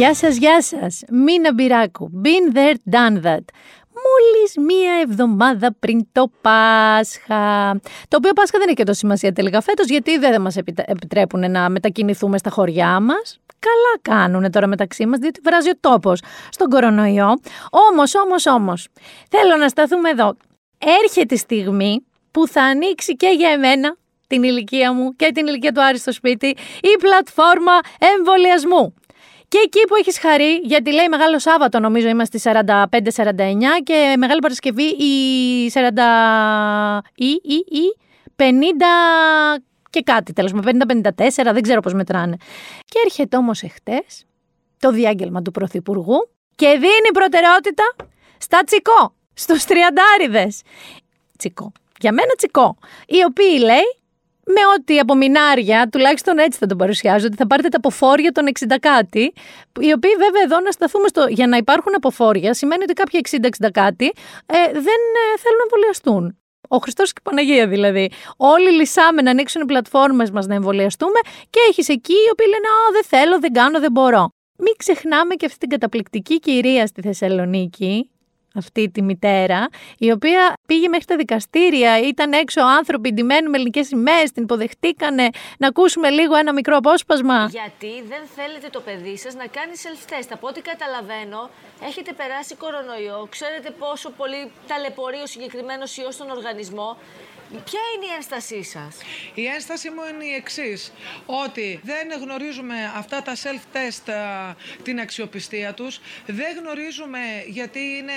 Γεια σας, γεια σας. Μίνα Μπυράκου. Been there, done that. Μόλις μία εβδομάδα πριν το Πάσχα. Το οποίο Πάσχα δεν έχει και τόσο σημασία τελικά φέτος, γιατί δεν μας επιτρέπουν να μετακινηθούμε στα χωριά μας. Καλά κάνουν τώρα μεταξύ μας, διότι βράζει ο τόπος στον κορονοϊό. Όμως, όμως, όμως, θέλω να σταθούμε εδώ. Έρχεται η στιγμή που θα ανοίξει και για εμένα την ηλικία μου και την ηλικία του Άρη στο σπίτι η πλατφόρμα εμβολιασμού. Και εκεί που έχεις χαρεί, γιατί λέει Μεγάλο Σάββατο, νομίζω είμαστε 45-49 και Μεγάλη Παρασκευή η 40 ή, ή, ή 50 και κάτι, τέλος με 50-54, δεν ξέρω πώς μετράνε. Και έρχεται όμως εχθές το διάγγελμα του Πρωθυπουργού και δίνει προτεραιότητα στα τσικό, στους τριαντάριδες. Τσικό. Για μένα τσικό. Οι οποίοι λέει με ό,τι απομεινάρια, τουλάχιστον έτσι θα τον παρουσιάζω, ότι θα πάρετε τα αποφόρια των 60 κάτι, οι οποίοι βέβαια εδώ να σταθούμε στο. Για να υπάρχουν αποφόρια, σημαίνει ότι κάποιοι 60-60 κάτι ε, δεν ε, θέλουν να εμβολιαστούν. Ο Χριστός και η Παναγία δηλαδή. Όλοι λυσάμε να ανοίξουν οι πλατφόρμες μας να εμβολιαστούμε και έχεις εκεί οι οποίοι λένε Α, δεν θέλω, δεν κάνω, δεν μπορώ. Μην ξεχνάμε και αυτή την καταπληκτική κυρία στη Θεσσαλονίκη, αυτή τη μητέρα, η οποία πήγε μέχρι τα δικαστήρια, ήταν έξω άνθρωποι ντυμένοι με ελληνικές σημαίες, την υποδεχτήκανε. Να ακούσουμε λίγο ένα μικρό απόσπασμα. Γιατί δεν θέλετε το παιδί σας να κάνει self-test. Από ό,τι καταλαβαίνω, έχετε περάσει κορονοϊό, ξέρετε πόσο πολύ ταλαιπωρεί ο συγκεκριμένος ιός στον οργανισμό. Ποια είναι η ένστασή σας, Η ένσταση μου είναι η εξής: Ότι δεν γνωρίζουμε αυτά τα self-test την αξιοπιστία τους, δεν γνωρίζουμε γιατί είναι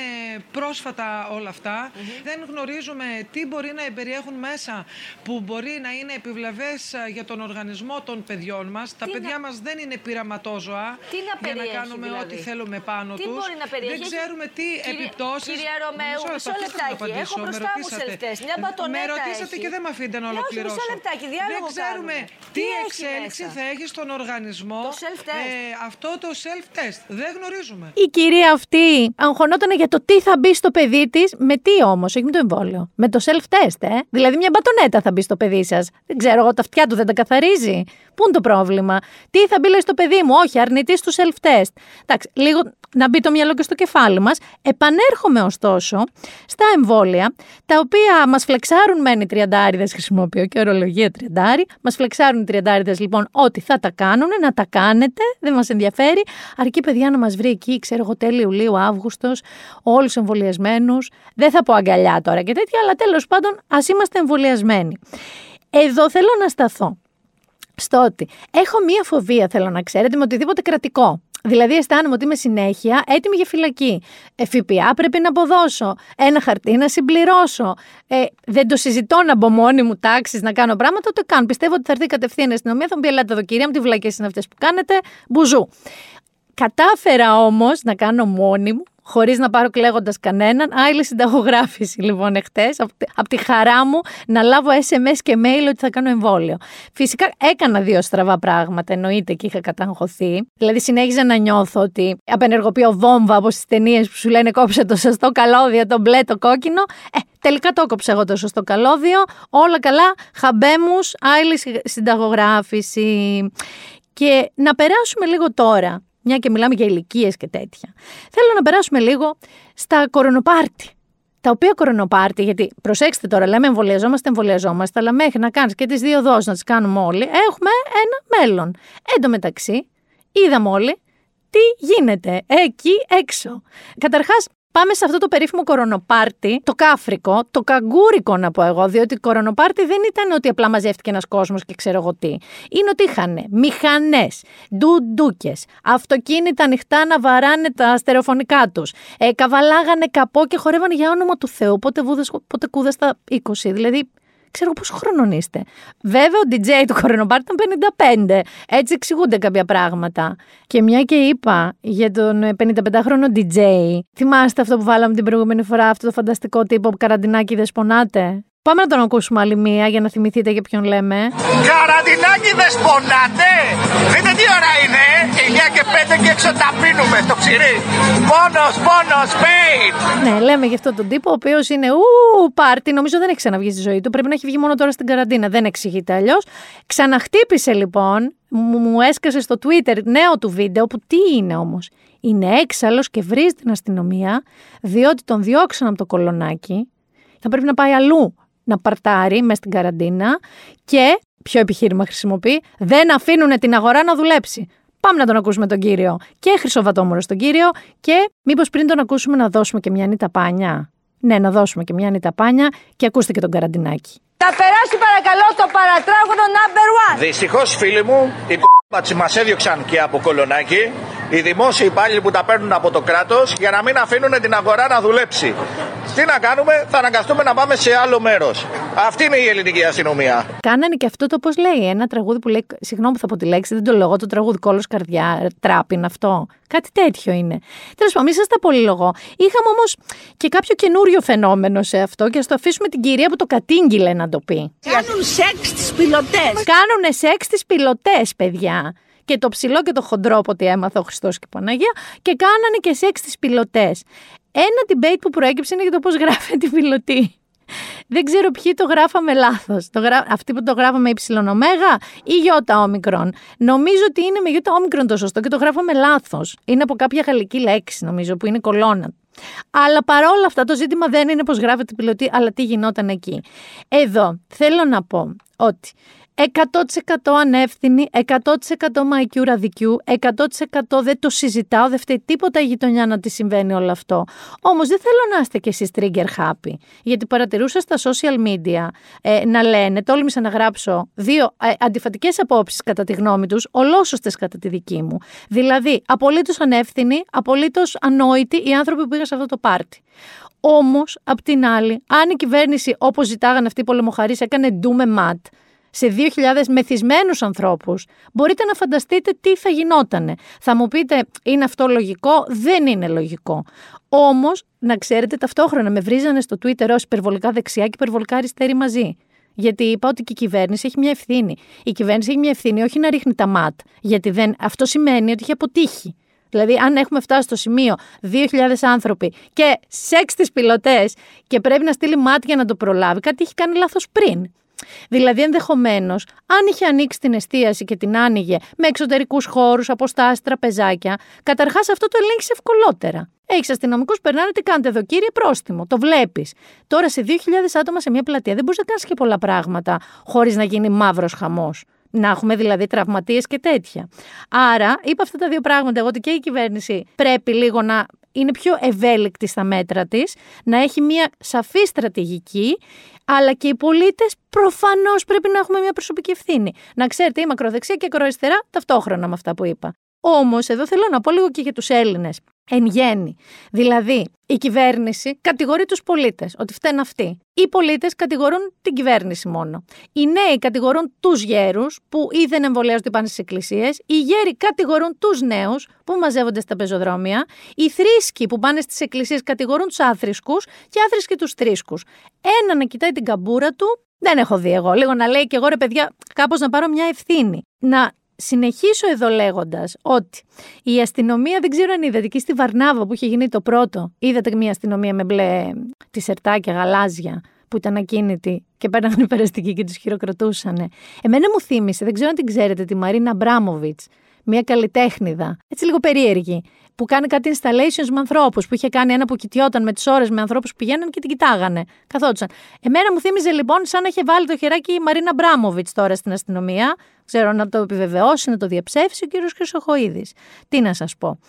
πρόσφατα όλα αυτά, δεν γνωρίζουμε τι μπορεί να περιέχουν μέσα που μπορεί να είναι επιβλαβές για τον οργανισμό των παιδιών μας. Τα παιδιά μας δεν είναι πειραματόζωα για να κάνουμε δηλαδή; ό,τι θέλουμε πάνω τους. Δεν ξέρουμε τι επιπτώσεις. Κυρία Ρωμαίου, μισό λεπτάκι. Έχω μπροστά μου self-test. Μια μπατονέτα ρωτήσατε και δεν με αφήνετε να ολοκληρώσω. Όχι, λεπτάκι, δεν ξέρουμε τι, εξέλιξη θα έχει στον οργανισμό το self-test. Ε, αυτό το self-test. Δεν γνωρίζουμε. Η κυρία αυτή αγχωνόταν για το τι θα μπει στο παιδί της, με τι όμως, όχι με το εμβόλιο. Με το self-test, ε. Δηλαδή μια μπατονέτα θα μπει στο παιδί σας. Δεν ξέρω εγώ, τα αυτιά του δεν τα καθαρίζει. Πού είναι το πρόβλημα; Τι θα μπει λέει στο παιδί μου, όχι, αρνητής του self-test. Εντάξει, λίγο να μπει το μυαλό και στο κεφάλι μας. Επανέρχομαι ωστόσο στα εμβόλια, τα οποία μας φλεξάρουν μεν οι τριαντάριδες, χρησιμοποιώ και ορολογία τριαντάρι. Μας φλεξάρουν οι τριαντάριδες λοιπόν ότι θα τα κάνουν, να τα κάνετε, δεν μας ενδιαφέρει. Αρκεί παιδιά να μας βρει εκεί, ξέρω εγώ, τέλειο Ιουλίου, Αύγουστος, όλους εμβολιασμένους. Δεν θα πω αγκαλιά τώρα και τέτοια, αλλά τέλος πάντων ας είμαστε εμβολιασμένοι. Εδώ θέλω να σταθώ στο ότι έχω μία φοβία, θέλω να ξέρετε, με οτιδήποτε κρατικό. Δηλαδή, αισθάνομαι ότι είμαι συνέχεια έτοιμη για φυλακή. Ε, ΦΠΑ πρέπει να αποδώσω. Ένα χαρτί να συμπληρώσω. Ε, δεν το συζητώ να μπω μόνη μου τάξει να κάνω πράγματα, το κάνω. Πιστεύω ότι θα έρθει κατευθείαν η αστυνομία, θα μου πει: Ελάτε εδώ, κυρία μου, τι βλακές είναι αυτές που κάνετε. Μπουζού. Κατάφερα όμως να κάνω μόνη μου χωρίς να πάρω κλαίγοντας κανέναν. Άλλη συνταγογράφηση λοιπόν εχθές, από τη χαρά μου να λάβω SMS και mail ότι θα κάνω εμβόλιο. Φυσικά έκανα δύο στραβά πράγματα, εννοείται και είχα καταγχωθεί. Δηλαδή συνέχιζα να νιώθω ότι απενεργοποιώ βόμβα από τι ταινίες που σου λένε κόψε το σωστό καλώδιο, το μπλε, το κόκκινο. Ε, τελικά το έκοψα εγώ το σωστό καλώδιο. Όλα καλά, χαμπέμους, άλλη συνταγογράφηση. Και να περάσουμε λίγο τώρα μια και μιλάμε για ηλικίες και τέτοια. Θέλω να περάσουμε λίγο στα κορονοπάρτι. Τα οποία κορονοπάρτι, γιατί προσέξτε τώρα, λέμε εμβολιαζόμαστε, εμβολιαζόμαστε, αλλά μέχρι να κάνεις και τις δύο δόσεις να τις κάνουμε όλοι, έχουμε ένα μέλλον. Εν τω μεταξύ, είδαμε όλοι τι γίνεται εκεί έξω. Καταρχάς, Πάμε σε αυτό το περίφημο κορονοπάρτι, το κάφρικο, το καγκούρικο να πω εγώ, διότι κορονοπάρτι δεν ήταν ότι απλά μαζεύτηκε ένας κόσμος και ξέρω εγώ τι. Είναι ότι είχαν μηχανές, ντουντούκες, αυτοκίνητα ανοιχτά να βαράνε τα στερεοφωνικά τους. Ε, καβαλάγανε καπό και χορεύανε για όνομα του Θεού. Πότε, βούδες, πότε κούδες στα 20. Δηλαδή ξέρω πόσο χρονών είστε. Βέβαια, ο DJ του Κορονοπάρ ήταν 55. Έτσι εξηγούνται κάποια πράγματα. Και μια και είπα για τον 55χρονο DJ, θυμάστε αυτό που βάλαμε την προηγούμενη φορά, αυτό το φανταστικό τύπο που καραντινάκι δεσπονάτε. Πάμε να τον ακούσουμε άλλη μία για να θυμηθείτε για ποιον λέμε. Καραντινάκι δεσπονάτε! Δείτε τι ώρα είναι, 9 και 5 και έξω τα πίνουμε. έχουμε στο ψυρί. Πόνος, πόνος, pain. Ναι, λέμε για αυτόν τον τύπο, ο οποίος είναι ου, πάρτι. Νομίζω δεν έχει ξαναβγεί στη ζωή του. Πρέπει να έχει βγει μόνο τώρα στην καραντίνα. Δεν εξηγείται αλλιώς. Ξαναχτύπησε λοιπόν, μου, μου έσκασε στο Twitter νέο του βίντεο, που τι είναι όμως. Είναι έξαλλος και βρίζει την αστυνομία, διότι τον διώξαν από το κολονάκι. Θα πρέπει να πάει αλλού να παρτάρει μέσα στην καραντίνα και ποιο επιχείρημα χρησιμοποιεί, δεν αφήνουν την αγορά να δουλέψει. Πάμε να τον ακούσουμε τον κύριο. Και Χρυσοβατόμορος τον κύριο. Και μήπως πριν τον ακούσουμε να δώσουμε και μια νύτα πάνια. Ναι, να δώσουμε και μια νύτα πάνια και ακούστε και τον καραντινάκι. Θα περάσει παρακαλώ το παρατράγωνο number one. Δυστυχώς, φίλοι μου, οι κ***ματσοι μας έδιωξαν και από κολονάκι. Οι δημόσιοι υπάλληλοι που τα παίρνουν από το κράτος για να μην αφήνουν την αγορά να δουλέψει. Τι να κάνουμε, θα αναγκαστούμε να πάμε σε άλλο μέρος. Αυτή είναι η ελληνική αστυνομία. Κάνανε και αυτό το πώς λέει. Ένα τραγούδι που λέει. Συγγνώμη που θα πω τη λέξη, δεν το λέω εγώ, το τραγούδι κόλος καρδιά, τράπιν αυτό. Κάτι τέτοιο είναι. Τέλος πάντων, μην σας τα πολυλογώ. Είχαμε όμως και κάποιο καινούριο φαινόμενο σε αυτό και ας το αφήσουμε την κυρία που το κατήγγειλε να το πει. Κάνουν σεξ τις πιλωτές. Κάνουνε σεξ τις πιλωτές, παιδιά. Και το ψηλό και το χοντρό από ό,τι έμαθα ο Χριστός και η Παναγία. Και κάνανε και σεξ τις πιλωτές. Ένα debate που προέκυψε είναι για το πώς γράφεται η πιλωτή. Δεν ξέρω ποιοι το γράφαμε λάθος. Γρά... Αυτοί που το γράφαμε υψηλονομέγα ή γιώτα όμικρον. Νομίζω ότι είναι με γιώτα όμικρον το σωστό και το γράφαμε λάθος. Είναι από κάποια γαλλική λέξη, νομίζω, που είναι κολόνα. Αλλά παρόλα αυτά το ζήτημα δεν είναι πώς γράφεται η πιλωτή, αλλά τι γινόταν εκεί. Εδώ θέλω να πω ότι 100% ανεύθυνη, 100% μαϊκιού ραδικιού, 100% δεν το συζητάω, δεν φταίει τίποτα η γειτονιά να τη συμβαίνει όλο αυτό. Όμως δεν θέλω να είστε κι εσείς trigger happy, γιατί παρατηρούσα στα social media ε, να λένε, τόλμησα να γράψω δύο ε, αντιφατικές απόψεις κατά τη γνώμη τους, ολόσωστες κατά τη δική μου. Δηλαδή, απολύτως ανεύθυνοι, απολύτως ανόητοι οι άνθρωποι που πήγαν σε αυτό το πάρτι. Όμως, απ' την άλλη, αν η κυβέρνηση, όπως ζητάγαν αυτοί οι πολεμοχαρείς, έκανε ντούμε ματ, σε 2.000 μεθυσμένους ανθρώπους, μπορείτε να φανταστείτε τι θα γινότανε. Θα μου πείτε, είναι αυτό λογικό; Δεν είναι λογικό. Όμως, να ξέρετε, ταυτόχρονα με βρίζανε στο Twitter ως υπερβολικά δεξιά και υπερβολικά αριστερή μαζί. Γιατί είπα ότι και η κυβέρνηση έχει μια ευθύνη. Η κυβέρνηση έχει μια ευθύνη όχι να ρίχνει τα ματ, γιατί δεν, αυτό σημαίνει ότι έχει αποτύχει. Δηλαδή, αν έχουμε φτάσει στο σημείο 2.000 άνθρωποι και σεξ τις πιλωτές και πρέπει να στείλει ματ για να το προλάβει, κάτι έχει κάνει λάθος πριν. Δηλαδή, ενδεχομένως, αν είχε ανοίξει την εστίαση και την άνοιγε με εξωτερικούς χώρους, αποστάσει, τραπεζάκια, καταρχάς αυτό το ελέγχεις ευκολότερα. Έχεις αστυνομικούς, περνάνε τι κάνετε εδώ, κύριε, πρόστιμο. Το βλέπεις. Τώρα σε 2.000 άτομα σε μια πλατεία δεν μπορείς να κάνεις και πολλά πράγματα χωρίς να γίνει μαύρος χαμός. Να έχουμε δηλαδή τραυματίες και τέτοια. Άρα, είπα αυτά τα δύο πράγματα εγώ ότι και η κυβέρνηση πρέπει λίγο να είναι πιο ευέλικτη στα μέτρα της, να έχει μια σαφή στρατηγική αλλά και οι πολίτες προφανώς πρέπει να έχουμε μια προσωπική ευθύνη. Να ξέρετε, η μακροδεξιά και ακροαριστερά ταυτόχρονα με αυτά που είπα. Όμως, εδώ θέλω να πω λίγο και για τους Έλληνες. Εν γέννη. Δηλαδή, η κυβέρνηση κατηγορεί τους πολίτες ότι φταίνουν αυτοί. Οι πολίτες κατηγορούν την κυβέρνηση μόνο. Οι νέοι κατηγορούν τους γέρους που ή δεν εμβολιάζονται πάνε στις εκκλησίες. Οι γέροι κατηγορούν τους νέους που μαζεύονται στα πεζοδρόμια. Οι θρήσκοι που πάνε στις εκκλησίες κατηγορούν τους άθρησκους και άθρησκοι τους θρήσκους. Ένα να κοιτάει την καμπούρα του δεν έχω δει εγώ. Λίγο να λέει και εγώ ρε παιδιά, κάπως να πάρω μια ευθύνη. Να συνεχίσω εδώ λέγοντας ότι η αστυνομία, δεν ξέρω αν είδατε εκεί στη Βαρνάβα που είχε γίνει το πρώτο. Είδατε μια αστυνομία με μπλε τισερτάκια, γαλάζια που ήταν ακίνητη και παίρνανε περαστική και τους χειροκροτούσαν. Εμένα μου θύμισε, δεν ξέρω αν την ξέρετε, τη Μαρίνα Μπράμοβιτς, μια καλλιτέχνηδα, έτσι λίγο περίεργη, που κάνει κάτι installations με ανθρώπους, που είχε κάνει ένα που κοιτιόταν με τις ώρες με ανθρώπους που πηγαίναν και την κοιτάγανε. Καθόντουσαν. Εμένα μου θύμιζε λοιπόν σαν να είχε βάλει το χεράκι η Μαρίνα Μπράμοβιτς τώρα στην αστυνομία. Ξέρω να το επιβεβαιώσει, να το διαψεύσει ο κύριος Χρυσοχοίδης. Τι να σας πω.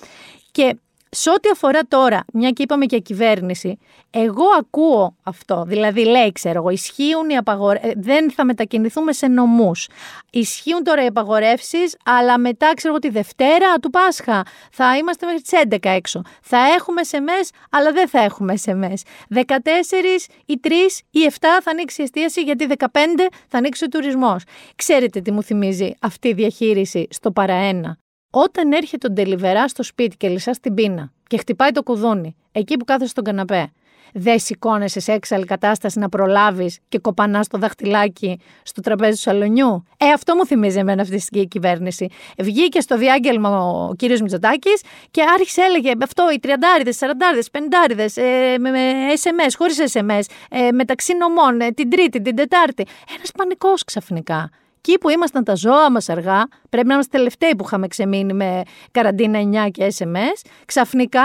Και σε ό,τι αφορά τώρα, μια και είπαμε και κυβέρνηση, εγώ ακούω αυτό. Δηλαδή, λέει, ξέρω εγώ, ισχύουν οι απαγορεύσει. Δεν θα μετακινηθούμε σε νομούς. Ισχύουν τώρα οι απαγορεύσεις, αλλά μετά, ξέρω εγώ, τη Δευτέρα του Πάσχα θα είμαστε μέχρι τις 11 έξω. Θα έχουμε SMS, αλλά δεν θα έχουμε SMS. 14 ή 3 ή 7 θα ανοίξει η εστίαση, γιατί 15 θα ανοίξει ο τουρισμός. Ξέρετε τι μου θυμίζει αυτή η διαχείριση στο παραένα; Όταν έρχεται ο Ντελιβερά στο σπίτι και λυσά την πείνα και χτυπάει το κουδούνι, εκεί που κάθεσαι στον καναπέ, δεν σηκώνεσαι σε έξαλλη κατάσταση να προλάβεις και κοπανάς το δαχτυλάκι στο τραπέζι του σαλονιού; Ε, αυτό μου θυμίζει εμένα αυτή η κυβέρνηση. Βγήκε στο διάγγελμα ο κύριος Μητσοτάκης και άρχισε, έλεγε αυτό οι 30, 40, 50, ε, με, με SMS, χωρίς SMS, ε, μεταξύ νομών, ε, την Τρίτη, την Τετάρτη. Ένας πανικός ξαφνικά. Εκεί που ήμασταν τα ζώα μας αργά, πρέπει να είμαστε τελευταίοι που είχαμε ξεμείνει με καραντίνα 9 και SMS, ξαφνικά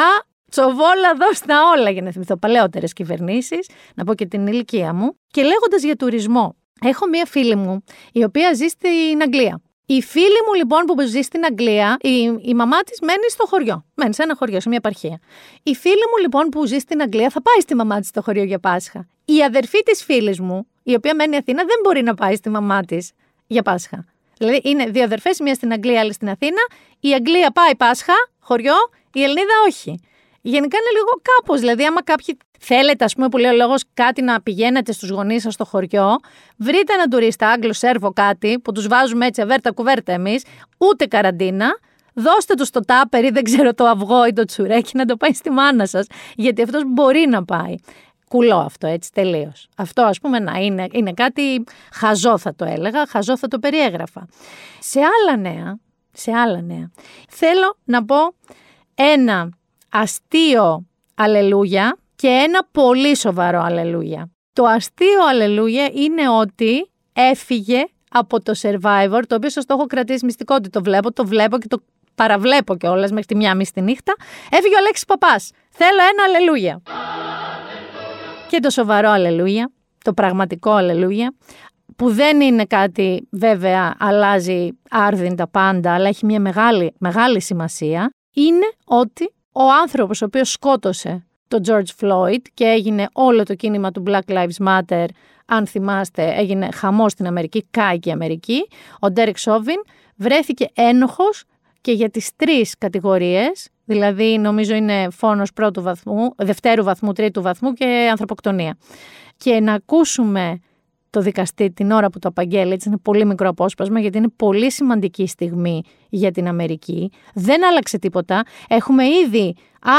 Τσοβόλα δώστα όλα για να θυμηθώ παλαιότερες κυβερνήσεις, να πω και την ηλικία μου. Και λέγοντας για τουρισμό, έχω μία φίλη μου η οποία ζει στην Αγγλία. Η φίλη μου λοιπόν που ζει στην Αγγλία, η, η μαμά της μένει στο χωριό. Μένει σε ένα χωριό, σε μια επαρχία. Η φίλη μου λοιπόν που ζει στην Αγγλία θα πάει στη μαμά της στο χωριό για Πάσχα. Η αδερφή της φίλης μου, η οποία μένει Αθήνα, δεν μπορεί να πάει στη μαμά της για Πάσχα. Δηλαδή είναι δύο αδερφές, μία στην Αγγλία, άλλη στην Αθήνα. Η Αγγλία πάει Πάσχα, χωριό, η Ελληνίδα όχι. Γενικά είναι λίγο κάπως. Δηλαδή, άμα κάποιοι θέλετε, ας πούμε, που λέει ο λόγος κάτι να πηγαίνετε στους γονείς σας στο χωριό, βρείτε έναν τουρίστα, Άγγλο, Σέρβο, κάτι που τους βάζουμε έτσι αβέρτα κουβέρτα εμείς, ούτε καραντίνα. Δώστε του το τάπερ ή δεν ξέρω το αυγό ή το τσουρέκι να το πάει στη μάνα σας. Γιατί αυτός μπορεί να πάει. Κουλό αυτό, έτσι, τελείως. Αυτό, ας πούμε, να είναι, είναι κάτι χαζό, θα το έλεγα, χαζό θα το περιέγραφα. Σε άλλα νέα, σε άλλα νέα, θέλω να πω ένα αστείο αλληλούια και ένα πολύ σοβαρό αλληλούια. Το αστείο αλληλούια είναι ότι έφυγε από το Survivor, το οποίο σας το έχω κρατήσει μυστικό ότι το βλέπω, το βλέπω και το παραβλέπω κιόλας μέχρι τη μία μισή τη νύχτα. Έφυγε ο Αλέξης Παπάς. Θέλω ένα αλληλούια. Και το σοβαρό αλληλούια, το πραγματικό αλληλούια, που δεν είναι κάτι βέβαια αλλάζει άρδιν τα πάντα, αλλά έχει μια μεγάλη, μεγάλη σημασία, είναι ότι ο άνθρωπος ο οποίος σκότωσε τον George Floyd και έγινε όλο το κίνημα του Black Lives Matter, αν θυμάστε έγινε χαμός στην Αμερική, κάηκε η Αμερική, ο Derek Chauvin βρέθηκε ένοχος και για τις τρεις κατηγορίες, δηλαδή νομίζω είναι φόνος πρώτου βαθμού, δευτέρου βαθμού, τρίτου βαθμού και ανθρωποκτονία. Και να ακούσουμε το δικαστή την ώρα που το απαγγέλει, έτσι είναι πολύ μικρό απόσπασμα, γιατί είναι πολύ σημαντική στιγμή για την Αμερική. Δεν άλλαξε τίποτα. Έχουμε ήδη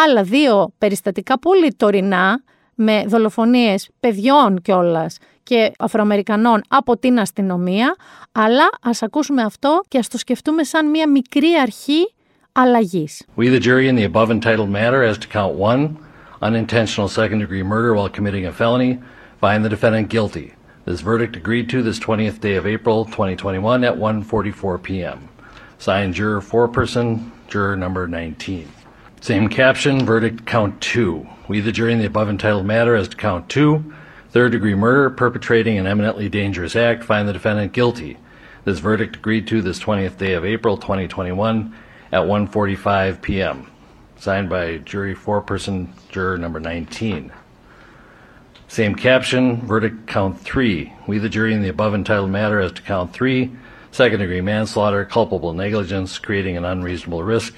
άλλα δύο περιστατικά πολύ τωρινά, με δολοφονίες παιδιών κιόλας και Αφροαμερικανών από την αστυνομία, αλλά ας ακούσουμε αυτό και ας το σκεφτούμε σαν μια μικρή αρχή αλλαγής. We the jury in the above entitled matter as to count one, unintentional second degree murder while committing a felony, find the defendant guilty. This verdict agreed to this 20th day of April 2021 at 1:44 p.m. Signed juror foreperson, juror number 19. Same caption, verdict count 2. We the jury in the above entitled matter as to count 2, third degree murder perpetrating an eminently dangerous act, find the defendant guilty. This verdict agreed to this 20th day of April 2021 at 1:45 p.m. Signed by jury foreperson, juror number 19. Same caption, verdict count three. We, the jury, in the above entitled matter as to count three, second degree manslaughter, culpable negligence, creating an unreasonable risk,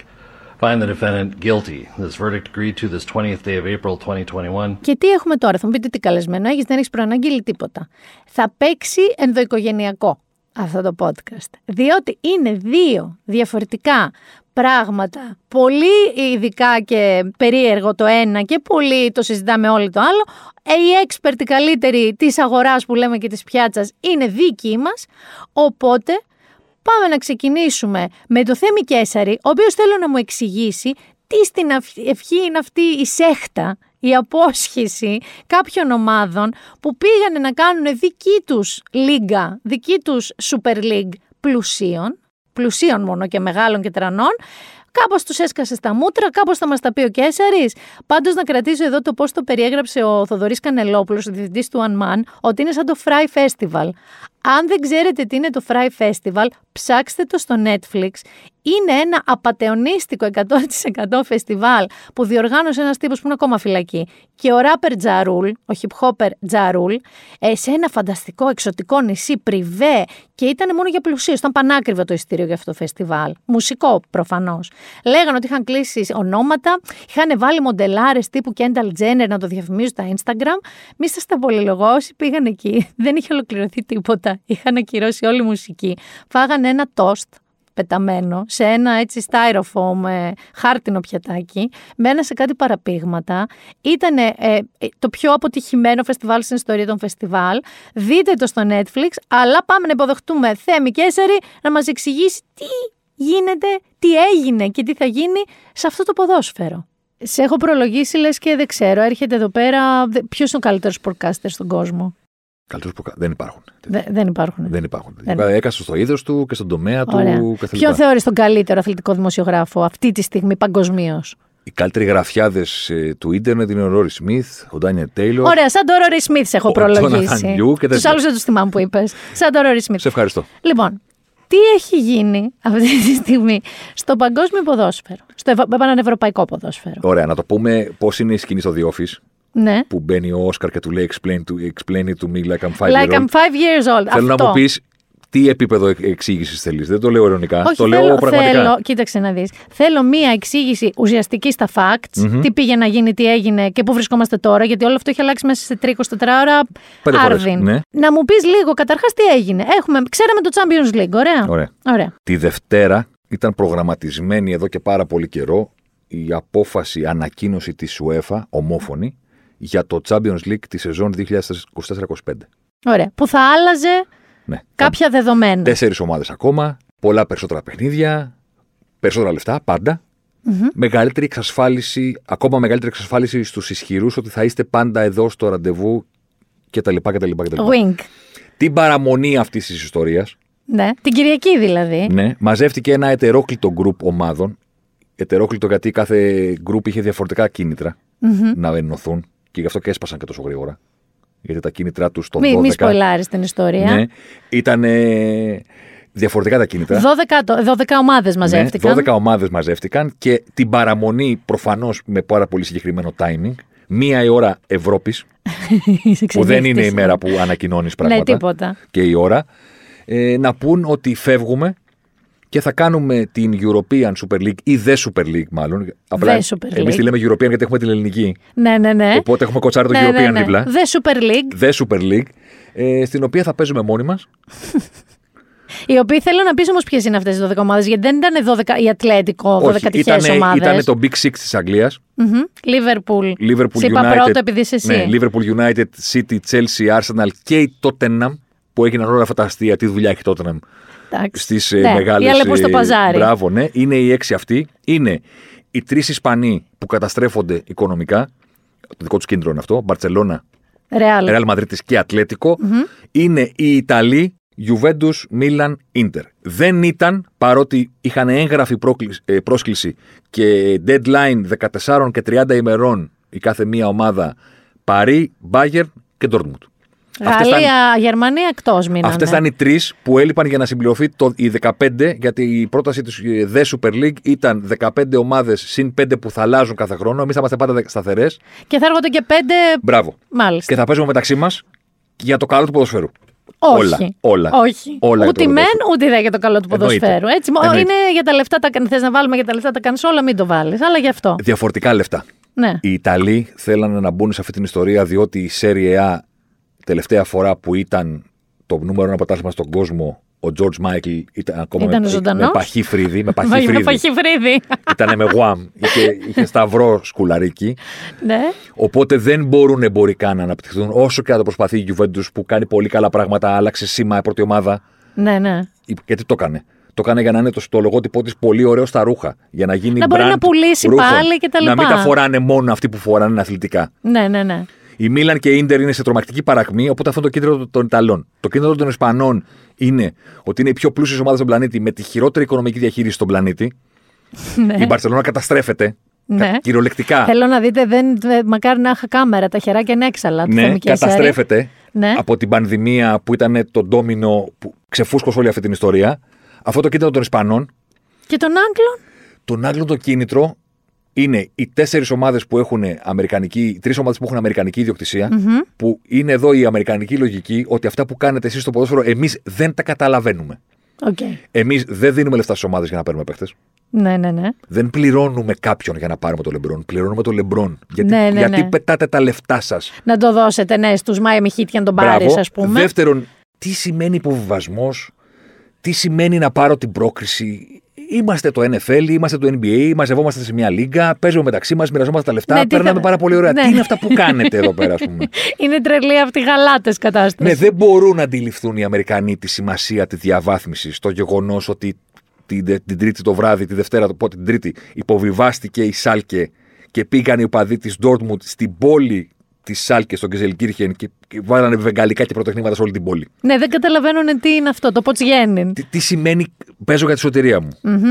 find the defendant guilty. This verdict agreed to this 20th day of April 2021. Και τι έχουμε τώρα, θα μου πείτε τι καλεσμένο έχεις, δεν έχεις προαναγγείλει τίποτα. Θα παίξει ενδοοικογενειακό αυτό το podcast. Διότι είναι δύο διαφορετικά πράγματα, πολύ ειδικά και περίεργο το ένα και πολύ το συζητάμε όλοι το άλλο, οι έξπερτοι καλύτεροι της αγοράς που λέμε και της πιάτσας είναι δίκοι μας, οπότε πάμε να ξεκινήσουμε με το Θέμη Κέσαρη, ο οποίος θέλω να μου εξηγήσει τι στην ευχή είναι αυτή η σέχτα, η απόσχηση κάποιων ομάδων που πήγανε να κάνουν δική τους λίγκα, δική τους Super League πλουσίων, πλουσίων μόνο και μεγάλων και τρανών, Κάπως τους έσκασε στα μούτρα, κάπως θα μας τα πει ο Κέσσαρη. Πάντως να κρατήσω εδώ το πώς το περιέγραψε ο Θοδωρής Κανελόπουλος, ο διευθυντής του One Man, ότι είναι σαν το Fry Festival. Αν δεν ξέρετε τι είναι το Fry Festival, ψάξτε το στο Netflix. Είναι ένα απαταιωνίστικο 100% φεστιβάλ που διοργάνωσε ένας τύπος που είναι ακόμα φυλακή και ο ράπερ Τζαρούλ, ο hip hopper Τζαρούλ, ε, σε ένα φανταστικό εξωτικό νησί πριβέ και ήταν μόνο για πλουσίους, ήταν πανάκριβο το ειστήριο για αυτό το φεστιβάλ. Μουσικό προφανώς. Λέγανε ότι είχαν κλείσει ονόματα, είχαν βάλει μοντελάρες τύπου Kendall Jenner να το διαφημίζουν στα Instagram. Μη σας τα πολυλογώσει, πήγαν εκεί, δεν είχε ολοκληρωθεί τίποτα είχαν ακυρώσει όλη η μουσική. Φάγανε ένα τόστ πεταμένο σε ένα έτσι styrofoam ε, χάρτινο πιατάκι, μένα σε κάτι παραπήγματα. Ήταν ε, το πιο αποτυχημένο φεστιβάλ στην ιστορία των φεστιβάλ. Δείτε το στο Netflix, αλλά πάμε να υποδεχτούμε Θέμη Κέσσερη να μας εξηγήσει τι γίνεται, τι έγινε και τι θα γίνει σε αυτό το ποδόσφαιρο. Σε έχω προλογίσει λες και δεν ξέρω, έρχεται εδώ πέρα, ποιος είναι ο καλύτερος podcaster στον κόσμο; Καλύτερο που δεν υπάρχουν. Δε, δεν υπάρχουν. Δεν υπάρχουν. Δεν... Έκασες στο είδος του και στον τομέα Ωραία. του. Ποιο θεωρείς τον καλύτερο αθλητικό δημοσιογράφο αυτή τη στιγμή παγκοσμίως; Οι καλύτεροι γραφιάδες ε, του ίντερνετ είναι ο Ρόρι Σμιθ, ο Ντάνιελ Τέιλορ. Ωραία, σαν τον Ρόρι Σμιθ έχω προλογίσει. Τους άλλους δεν τους θυμάμαι που είπες. Σαν τον Ρόρι Σμιθ. Σε ευχαριστώ. Λοιπόν, τι έχει γίνει αυτή τη στιγμή στο παγκόσμιο ποδόσφαιρο, στο επανευρωπαϊκό ποδόσφαιρο; Ωραία, να το πούμε πώς είναι η σκηνή στο The Office. Ναι. Που μπαίνει ο Όσκαρ και του λέει explain, to, explain it to me like I'm five like years old. I'm five years old. Θέλω Αυτό. να μου πεις τι επίπεδο εξήγησης θέλεις; Δεν το λέω ειρωνικά. Όχι, το θέλω, λέω πραγματικά. Θέλω, κοίταξε να δεις. Θέλω μία εξήγηση ουσιαστική στα facts. Μμμ. Τι πήγε να γίνει, τι έγινε και πού βρισκόμαστε τώρα. Γιατί όλο αυτό έχει αλλάξει μέσα σε 3-24 ώρα. Πέντε φορές, Άρδιν. ναι. Να μου πεις λίγο καταρχάς τι έγινε. Έχουμε, ξέραμε το Champions League, ωραία; Ωραία. ωραία. Τη Δευτέρα ήταν προγραμματισμένη εδώ και πάρα πολύ καιρό η απόφαση ανακοίνωση της UEFA, ομόφωνη, για το Champions League τη σεζόν 2024-25. Ωραία. Που θα άλλαζε Ναι. κάποια δεδομένα. Τέσσερις ομάδες ακόμα, πολλά περισσότερα παιχνίδια, περισσότερα λεφτά, πάντα. Μεγαλύτερη εξασφάλιση, ακόμα μεγαλύτερη εξασφάλιση στους ισχυρούς ότι θα είστε πάντα εδώ στο ραντεβού κτλ. κτλ, κτλ. Wink. Την παραμονή αυτής της ιστορίας, Ναι. Την Κυριακή δηλαδή. Ναι, μαζεύτηκε ένα ετερόκλητο γκρουπ ομάδων. Ετερόκλητο γιατί κάθε γκρουπ είχε διαφορετικά κίνητρα να ενωθούν και γι' αυτό και έσπασαν και τόσο γρήγορα. Γιατί τα κίνητρά τους στο 12. Μη, μη σποιλάρεις την ιστορία. ναι, ήταν διαφορετικά τα κίνητρα. 12, το- 12 ομάδες μαζεύτηκαν. Ναι, 12 ομάδες μαζεύτηκαν και την παραμονή προφανώς με πάρα πολύ συγκεκριμένο timing. Μία η ώρα Ευρώπης, Είσαι που δεν είναι η ξενύχτης. μέρα που ανακοινώνεις πράγματα. Ναι, τίποτα. Και η ώρα. Ε, να πούν ότι φεύγουμε και θα κάνουμε την European Super League ή The Super League μάλλον. Απλά Super εμείς League. τη λέμε European γιατί έχουμε την ελληνική. Ναι, ναι, ναι. Οπότε έχουμε κοτσάρει το ναι, European ναι, ναι. δίπλα. The Super League, The Super League. Ε, στην οποία θα παίζουμε μόνοι μας. οι οποίοι θέλω να πεις όμως ποιες είναι αυτές τι 12 ομάδες, γιατί δεν ήταν 12 η Ατλέτικο, 12 Όχι, τυχαίε ήτανε, ομάδες. ήτανε το Big Six της Αγγλίας. Liverpool. Liverpool Σε είπα United. πρώτο επειδή είσαι εσύ. Ναι, Liverpool United, City, Chelsea, Arsenal και η Tottenham που έγιναν όλα αυτά τα αστεία. Τι δουλειά έχει η Tottenham Εντάξει. Στις Ναι, μεγάλες. Η Αλεπού στο παζάρι. Μπράβο, ναι. Είναι οι έξι αυτοί. Είναι οι τρεις Ισπανοί που καταστρέφονται οικονομικά. Το δικό τους κίνητρο είναι αυτό. Μπαρσελόνα, Ρεάλ. Real Madrid και ατλετικο Είναι οι Ιταλοί Juventus, Milan, Inter. Δεν ήταν, παρότι είχαν έγγραφη πρόκληση- ε, πρόσκληση και deadline 14 και 30 ημερών η κάθε μία ομάδα, Παρί, Bayern και Dortmund. Αυτές ήταν- Γαλλία, Γερμανία εκτός μείνανε. Αυτές ήταν οι τρεις που έλειπαν για να συμπληρωθεί το, οι 15, γιατί η πρόταση της The Super League ήταν 15 ομάδες συν 5 που θα αλλάζουν κάθε χρόνο. Εμείς θα είμαστε πάντα σταθερές. Και θα έρχονται και πέντε. Μπράβο. Μάλιστα. Και θα παίζουμε μεταξύ μας για το καλό του ποδοσφαίρου. Όχι. Όλα. Όλα. Όχι. Όλα για ούτε το μεν, ποδόσφαιρο. ούτε δε για το καλό του Εννοείται. ποδοσφαίρου. Έτσι, μο- Εννοείται. είναι για τα λεφτά τα κάνει. Θες να βάλουμε για τα λεφτά τα κάνεις όλα, μην το βάλεις. Αλλά γι' αυτό. Διαφορετικά λεφτά. Ναι. Οι Ιταλοί θέλανε να μπουν σε αυτή την ιστορία διότι η Serie A τελευταία φορά που ήταν το νούμερο ένα πρωτάθλημα στον κόσμο, ο George Michael ήταν ακόμα Ήταν με, ζωντανός; με παχύ φρύδι. Με παχύ Βαγ- Με φρύδι. παχυφρίδι. Ήταν με γουάμ. Είχε, είχε σταυρό σκουλαρίκι. ναι. Οπότε δεν μπορούν εμπορικά να αναπτυχθούν όσο και να το προσπαθεί η Juventus που κάνει πολύ καλά πράγματα. Άλλαξε σήμα η πρώτη ομάδα. Ναι, ναι. Γιατί το έκανε. Το έκανε για να είναι το, το λογότυπό της πολύ ωραίο στα ρούχα. Για να γίνει Να μπορεί brand να πουλήσει ρούχων. πάλι και τα Να μην λοιπά. τα φοράνε μόνο αυτοί που φοράνε αθλητικά. Ναι, ναι, ναι. Η Μίλαν και η Ίντερ είναι σε τρομακτική παρακμή, οπότε αυτό είναι το κίνητρο των Ιταλών. Το κίνητρο των Ισπανών είναι ότι είναι οι πιο πλούσιες ομάδες στον πλανήτη με τη χειρότερη οικονομική διαχείριση στον πλανήτη. ναι. Η Μπαρσελόνα καταστρέφεται. Ναι. κα- Κυριολεκτικά. Θέλω να δείτε, δεν, δε- μακάρι να είχα κάμερα, τα χεράκια είναι έξαλα. του Ναι, Θέμη Κέσσαρη. καταστρέφεται Ναι. από την πανδημία που ήταν το ντόμινο που ξεφούσκωσε όλη αυτή την ιστορία. Αυτό το κίνητρο των Ισπανών. Και των Άγγλων. Των Άγγλων το κίνητρο είναι οι τέσσερις ομάδες που έχουν αμερικανική, οι τρεις ομάδες που έχουν αμερικανική ιδιοκτησία, που είναι εδώ η αμερικανική λογική ότι αυτά που κάνετε εσείς στο ποδόσφαιρο εμείς δεν τα καταλαβαίνουμε. Οκ. Εμείς δεν δίνουμε λεφτά στις ομάδες για να παίρνουμε παίχτες. Ναι, ναι, ναι. Δεν πληρώνουμε κάποιον για να πάρουμε το λεμπρόν. Πληρώνουμε το λεμπρόν. Γιατί, Ναι, ναι, γιατί ναι. πετάτε τα λεφτά σας. Να το δώσετε, ναι, στους Miami Heat για να τον πάρεις, ας πούμε. Δεύτερον, τι σημαίνει υποβιβασμός τι σημαίνει να πάρω την πρόκριση. Είμαστε το NFL, είμαστε το NBA, μαζευόμαστε σε μια λίγα, παίζουμε μεταξύ μας, μοιραζόμαστε τα λεφτά, Ναι, τι περνάμε θα- πάρα πολύ ωραία. Ναι. Τι είναι αυτά που κάνετε εδώ πέρα, ας πούμε; Είναι τρελή αυτή η γαλάτες κατάσταση. ναι, δεν μπορούν να αντιληφθούν οι Αμερικανοί τη σημασία τη διαβάθμιση, το γεγονός ότι την, την Τρίτη το βράδυ, τη Δευτέρα το πω την Τρίτη, υποβιβάστηκε η Σάλκε και πήγαν οι οπαδοί της Ντόρτμουντ στην πόλη τη Σάλκες, στον Κεζελκύρχεν και, και βάλανε βεγγαλικά και πρωτοχνήματα σε όλη την πόλη. Ναι, δεν καταλαβαίνουν τι είναι αυτό, το ποτσγέννην. Τι, τι σημαίνει παίζω για τη σωτηρία μου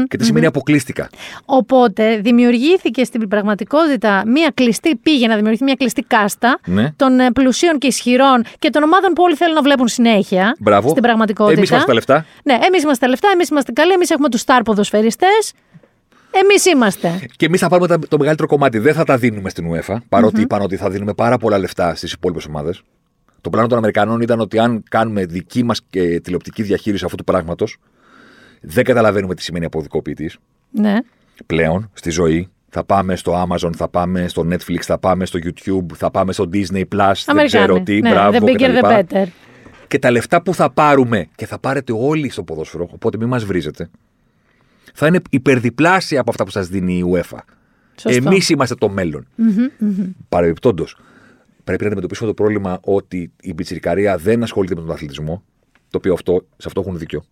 και τι σημαίνει αποκλείστηκα. Οπότε δημιουργήθηκε στην πραγματικότητα μια κλειστή, πήγε να δημιουργηθεί μια κλειστή κάστα Ναι. των ε, πλουσίων και ισχυρών και των ομάδων που όλοι θέλουν να βλέπουν συνέχεια. Μπράβο. Στην πραγματικότητα. Εμείς είμαστε τα λεφτά. Ναι, εμείς είμαστε τα λεφτά, εμείς είμαστε καλοί, εμείς έχουμε τους στάρ ποδοσφαιριστέ. Εμείς είμαστε. Και εμείς θα πάρουμε τα- το μεγαλύτερο κομμάτι. Δεν θα τα δίνουμε στην UEFA, παρότι είπαν ότι θα δίνουμε πάρα πολλά λεφτά στις υπόλοιπες ομάδες. Το πλάνο των Αμερικανών ήταν ότι αν κάνουμε δική μας τηλεοπτική διαχείριση αυτού του πράγματος, δεν καταλαβαίνουμε τι σημαίνει αποδικοποιητής Ναι. πλέον στη ζωή. Θα πάμε στο Amazon, θα πάμε στο Netflix, θα πάμε στο YouTube, θα πάμε στο Disney Plus, δεν Αμερικάνοι. ξέρω τι, ναι, μπράβο the bigger κτλ. the better. Και τα λεφτά που θα πάρουμε και θα πάρετε όλοι στο ποδόσφαιρο, οπότε μην μας βρίζετε, θα είναι υπερδιπλάσια από αυτά που σας δίνει η UEFA. Σωστό. Εμείς είμαστε το μέλλον. Παρεμπιπτόντως, πρέπει να αντιμετωπίσουμε το πρόβλημα ότι η πιτσιρικαρία δεν ασχολείται με τον αθλητισμό. Το οποίο αυτό, σε αυτό έχουν δίκιο.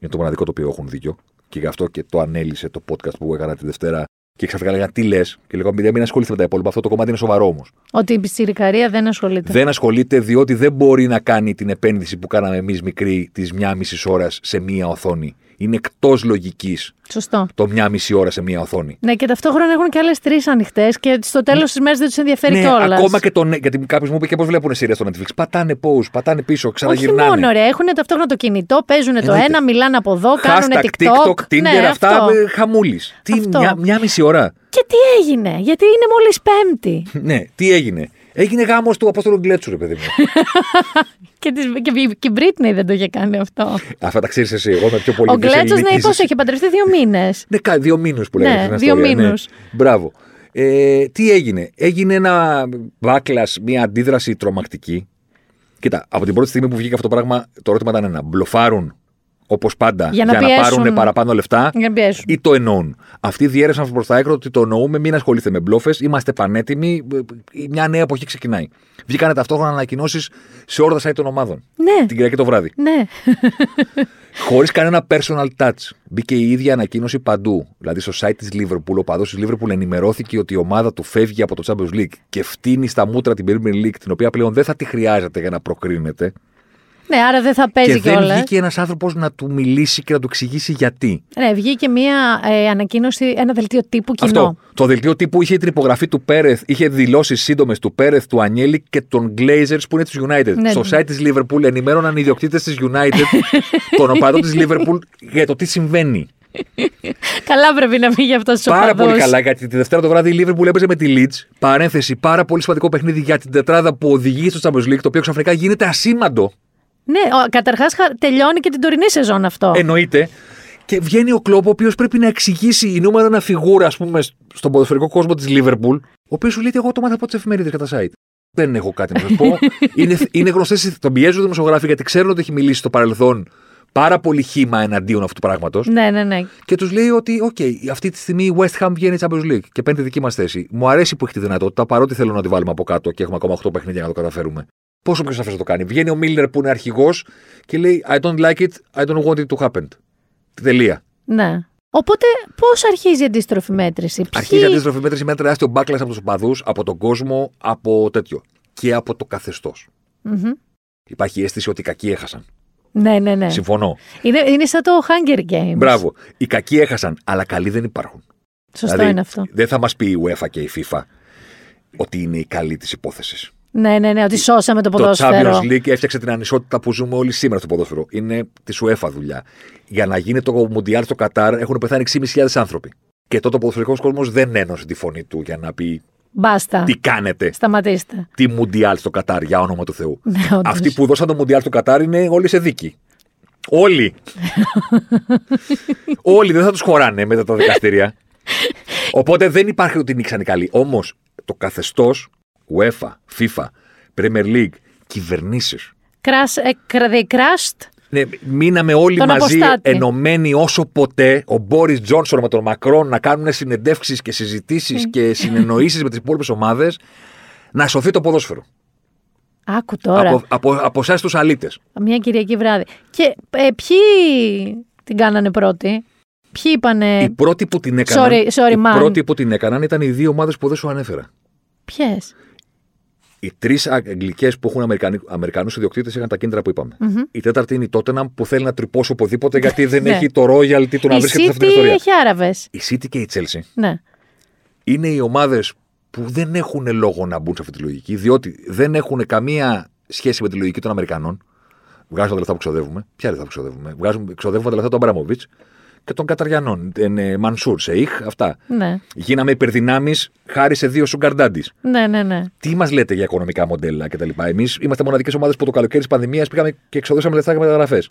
Είναι το μοναδικό το οποίο έχουν δίκιο. Και γι' αυτό και το ανέλησε το podcast που έκανα τη Δευτέρα. Και ξαφνικά λέγανε τι λες; Και λέγανε μην ασχολείστε με τα υπόλοιπα. Αυτό το κομμάτι είναι σοβαρό όμως. Ότι η πιστηρικαρία δεν ασχολείται. Δεν ασχολείται διότι δεν μπορεί να κάνει την επένδυση που κάναμε εμείς μικροί της μία μισής ώρας σε μία οθόνη. Είναι εκτός λογικής Σωστό. το μία μισή ώρα σε μία οθόνη. Ναι, και ταυτόχρονα έχουν και άλλες τρεις ανοιχτές και στο τέλος της μέρας δεν τους ενδιαφέρει ναι, κιόλας. ακόμα και τον. Γιατί κάποιος μου είπε και πώς βλέπουν σειρέ στο Netflix. Πατάνε pause, πατάνε πίσω, Όχι ξαναγυρνάνε. μόνο, ρε. Έχουν ταυτόχρονα το κινητό, παίζουν το Εννοείται. ένα, μιλάνε από εδώ, κάνουν Hashtag TikTok. TikTok, Tinder, ναι, αυτά αυτό. ε, χαμούλης. Τι, Αυτό. μια, μια μισή ώρα. Και τι έγινε, γιατί είναι μόλις Πέμπτη. ναι, τι έγινε. Έγινε γάμος του Απόστολου Γκλέτσου, ρε παιδί μου. και, της, και, η- και η Μπρίτνεϊ δεν το είχε κάνει αυτό. Αυτά τα ξέρεις εσύ. Εγώ είμαι πιο πολύ Ο της Γκλέτσος, ναι, ελληνικής- πώς έχει παντρευτεί δύο μήνες. Ναι, κα- δύο μήνου που Ναι, λέγανε στην δύο ιστορία, ναι. μήνους. Μπράβο. Ε, τι έγινε; Έγινε ένα backlash, μια αντίδραση τρομακτική. Κοίτα, από την πρώτη στιγμή που βγήκε αυτό το πράγμα, το ερώτημα ήταν ένα. Μπλοφάρουν όπως πάντα Για να να πιέσουν. πάρουν παραπάνω λεφτά Για να πιέσουν. ή το εννοούν. Αυτοί διέρευσαν προς τα άκρα ότι το εννοούμε, μην ασχολείστε με μπλόφες, είμαστε πανέτοιμοι, ε, μια νέα εποχή ξεκινάει. Βγήκανε ταυτόχρονα ανακοινώσεις σε όλα τα site των ομάδων. Ναι. Την Κυριακή το βράδυ. Ναι. Χωρίς κανένα personal touch. Μπήκε η ίδια ανακοίνωση παντού. Δηλαδή στο site της Liverpool, ο παδός της Liverpool ενημερώθηκε ότι η ομάδα του φεύγει από το Champions League και φτύνει στα μούτρα την Premier League, την οποία πλέον δεν θα τη χρειάζεται για να προκρίνεται. Ναι, άρα δεν θα και παίζει δεν κιόλας. βγήκε ένας άνθρωπος να του μιλήσει και να του εξηγήσει γιατί. Ναι, βγήκε μία ε, ανακοίνωση, ένα δελτίο τύπου κοινό. Αυτό. Το δελτίο τύπου είχε την υπογραφή του Πέρεθ, είχε δηλώσει σύντομες του Πέρεθ, του Ανιέλη και των Glazers που είναι της United. Ναι. Στο site της Liverpool ενημέρωναν οι ιδιοκτήτες της United, τον οπαδό της Liverpool, για το τι συμβαίνει. Καλά πρέπει να φύγει αυτός ο Πάρα πολύ καλά, γιατί τη Δευτέρα το βράδυ η Liverpool έπαιζε με τη Leeds. Παρένθεση, πάρα πολύ σημαντικό παιχνίδι για την τετράδα που οδηγεί στο Champions League, το οποίο ξαφνικά γίνεται ασήμαντο. Ναι, καταρχάς τελειώνει και την τωρινή σεζόν αυτό. Εννοείται. Και βγαίνει ο Κλόπ, ο οποίος πρέπει να εξηγήσει η νούμερο ένα φιγούρα, ας πούμε, στον ποδοσφαιρικό κόσμο της Liverpool, ο οποίος σου λέει ότι εγώ το μάθα από τις εφημερίδες και τα site. Δεν έχω κάτι να σας πω. είναι είναι γνωστές, τον πιέζουν οι δημοσιογράφοι γιατί ξέρουν ότι έχει μιλήσει στο παρελθόν πάρα πολύ χύμα εναντίον αυτού του πράγματος. Ναι, ναι, ναι. Και τους λέει ότι, οκ, αυτή τη στιγμή η West Ham βγαίνει Champions League και παίρνει τη δική μας θέση. Μου αρέσει που έχει τη δυνατότητα, παρότι θέλω να τη βάλουμε από κάτω και έχουμε ακόμα 8 παιχνίδια να το καταφέρουμε. Πόσο πιο σαφές να το κάνει. Βγαίνει ο Μίλνερ που είναι αρχηγός και λέει I don't like it, I don't want it to happen. Τελεία. ναι. Οπότε, πώς αρχίζει η αντίστροφη μέτρηση, Ποιοι- Αρχίζει η αντίστροφη μέτρηση με ένα τεράστιο backlash από τους οπαδούς, από τον κόσμο, από τέτοιο. Και από το καθεστώς. Μμμ. Υπάρχει η αίσθηση ότι οι κακοί έχασαν. Ναι, ναι, ναι. Συμφωνώ. Είναι, είναι σαν το Hunger Games. Μπράβο. Οι κακοί έχασαν, αλλά καλοί δεν υπάρχουν. Σωστό Δηλαδή, είναι αυτό. Δεν θα μας πει η UEFA και η FIFA ότι είναι η καλή της υπόθεσης. Ναι, ναι, ναι, ότι σώσαμε το Το ποδόσφαιρο. Champions League έφτιαξε την ανισότητα που ζούμε όλοι σήμερα στο ποδόσφαιρο. Είναι τη UEFA δουλειά. Για να γίνει το Μουντιάλ στο Κατάρ έχουν πεθάνει 6.500 άνθρωποι. Και τότε ο ποδοσφαιρικός κόσμος δεν ένωσε τη φωνή του για να πει Μπάστα. τι κάνετε; Σταματήστε. Τι Μουντιάλ στο Κατάρ, για όνομα του Θεού. Ναι, όντως. Αυτοί που δώσαν το Μουντιάλ στο Κατάρ είναι όλοι σε δίκη. Όλοι. όλοι δεν θα τους χωράνε μετά τα δικαστήρια. Οπότε δεν υπάρχει ότι νίξαν οι καλοί. Όμως το καθεστώς UEFA, FIFA, Premier League, κυβερνήσεις Crash, ε, cra- they crashed. Ναι, μείναμε όλοι Τον μαζί αποστάτη. ενωμένοι όσο ποτέ. Ο Μπόρις Τζόνσον με τον Μακρόν να κάνουν συνεντεύξεις και συζητήσεις και συνεννοήσεις με τις υπόλοιπες ομάδες. Να σωθεί το ποδόσφαιρο. Άκου τώρα. Από, από, από εσάς τους αλήτες. Μια Κυριακή βράδυ. Και ε, ποιοι την κάνανε πρώτη; Ποιοι είπανε. Οι πρώτοι που την έκαναν, Sorry, sorry, οι man. πρώτοι που την έκαναν ήταν οι δύο ομάδες που δεν σου ανέφερα. Ποιες; Οι τρεις αγγλικές που έχουν Αμερικανού ιδιοκτήτες είχαν τα κίνητρα που είπαμε. Η τέταρτη είναι η Tottenham που θέλει να τρυπώσει οπουδήποτε γιατί δεν Ναι. έχει το royalty του να Η βρίσκεται σε αυτή την City ιστορία. έχει Άραβες. Η City και η Chelsea Ναι. είναι οι ομάδες που δεν έχουν λόγο να μπουν σε αυτή τη λογική, διότι δεν έχουν καμία σχέση με τη λογική των Αμερικανών. Βγάζουμε τα λεφτά που ξοδεύουμε. Ποια λεφτά που ξοδεύουμε; Βγάζουμε, ξοδεύουμε τα λεφτά των Μπράμοβιτ και των Καταριανών. Εν, ε, Μανσούρ, Σεϊχ, αυτά. Ναι. Γίναμε υπερδυνάμεις χάρη σε δύο σουγκαρντάντι. Ναι, ναι, ναι. Τι μας λέτε για οικονομικά μοντέλα κτλ. Εμείς είμαστε μοναδικές ομάδες που το καλοκαίρι της πανδημίας πήγαμε και εξοδεύσαμε λεφτά για μεταγραφές.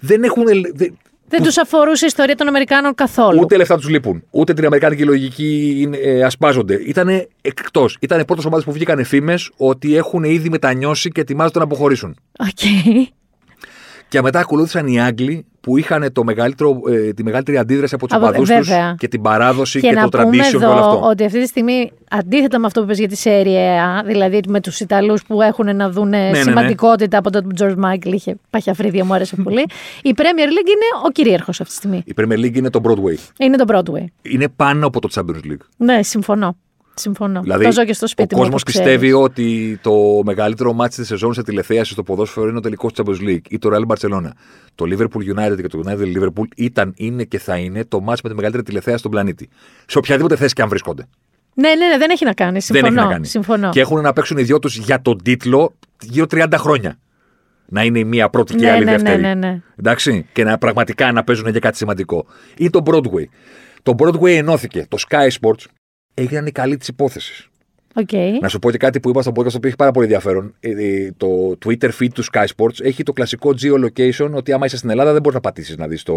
Δεν έχουν. δε- Δεν τους αφορούσε η ιστορία των Αμερικάνων καθόλου. Ούτε λεφτά τους λείπουν. Ούτε την Αμερικάνικη λογική είναι, ε, ασπάζονται. Ήταν εκτός. Ήταν οι πρώτες ομάδες που βγήκαν φήμες ότι έχουν ήδη μετανιώσει και ετοιμάζονται να αποχωρήσουν. Οκ. Και μετά ακολούθησαν οι Άγγλοι που είχαν το μεγαλύτερο, ε, τη μεγαλύτερη αντίδραση από τους Από- οπαδούς τους βέβαια. και την παράδοση και, Και να το πούμε tradition και όλο εδώ αυτό. ότι αυτή τη στιγμή, αντίθετα με αυτό που είπες για τη Serie A, δηλαδή με τους Ιταλούς που έχουν να δουν ναι, ναι. σημαντικότητα από τότε που ο George Michael είχε παχιά φρύδια, μου άρεσε πολύ. η Premier League είναι ο κυρίαρχος αυτή τη στιγμή. Η Premier League είναι το Broadway. Είναι το Broadway. Είναι πάνω από το Champions League. Ναι, συμφωνώ. Συμφωνώ. Δηλαδή, το ζω και στο ο σπίτι μου. κόσμος το ξέρεις. πιστεύει ότι το μεγαλύτερο μάτι της σεζόν σε τηλεθέαση στο ποδόσφαιρο είναι ο τελικός της Champions League ή το Real Barcelona. Το Liverpool United και το United Liverpool ήταν, είναι και θα είναι το μάτι με τη μεγαλύτερη τηλεθέαση στον πλανήτη. Σε οποιαδήποτε θέση και αν βρίσκονται. Ναι, ναι, ναι, δεν έχει να κάνει. Συμφωνώ. Δεν έχει να κάνει. Συμφωνώ. Και έχουν να παίξουν οι δυο τους για τον τίτλο γύρω 30 χρόνια. Να είναι η μία πρώτη και η Ναι, άλλη ναι, ναι, δεύτερη. ναι, ναι. Εντάξει. Και να πραγματικά να παίζουν για κάτι σημαντικό. Ή το Broadway. Το Broadway ενώθηκε. Το Sky Sports έγιναν οι καλοί της υπόθεσης. Οκ. Να σου πω και κάτι που είπα στο podcast το οποίο έχει πάρα πολύ ενδιαφέρον. Ε, ε, Το Twitter feed του Sky Sports έχει το κλασικό geolocation ότι άμα είσαι στην Ελλάδα δεν μπορείς να πατήσεις να δεις το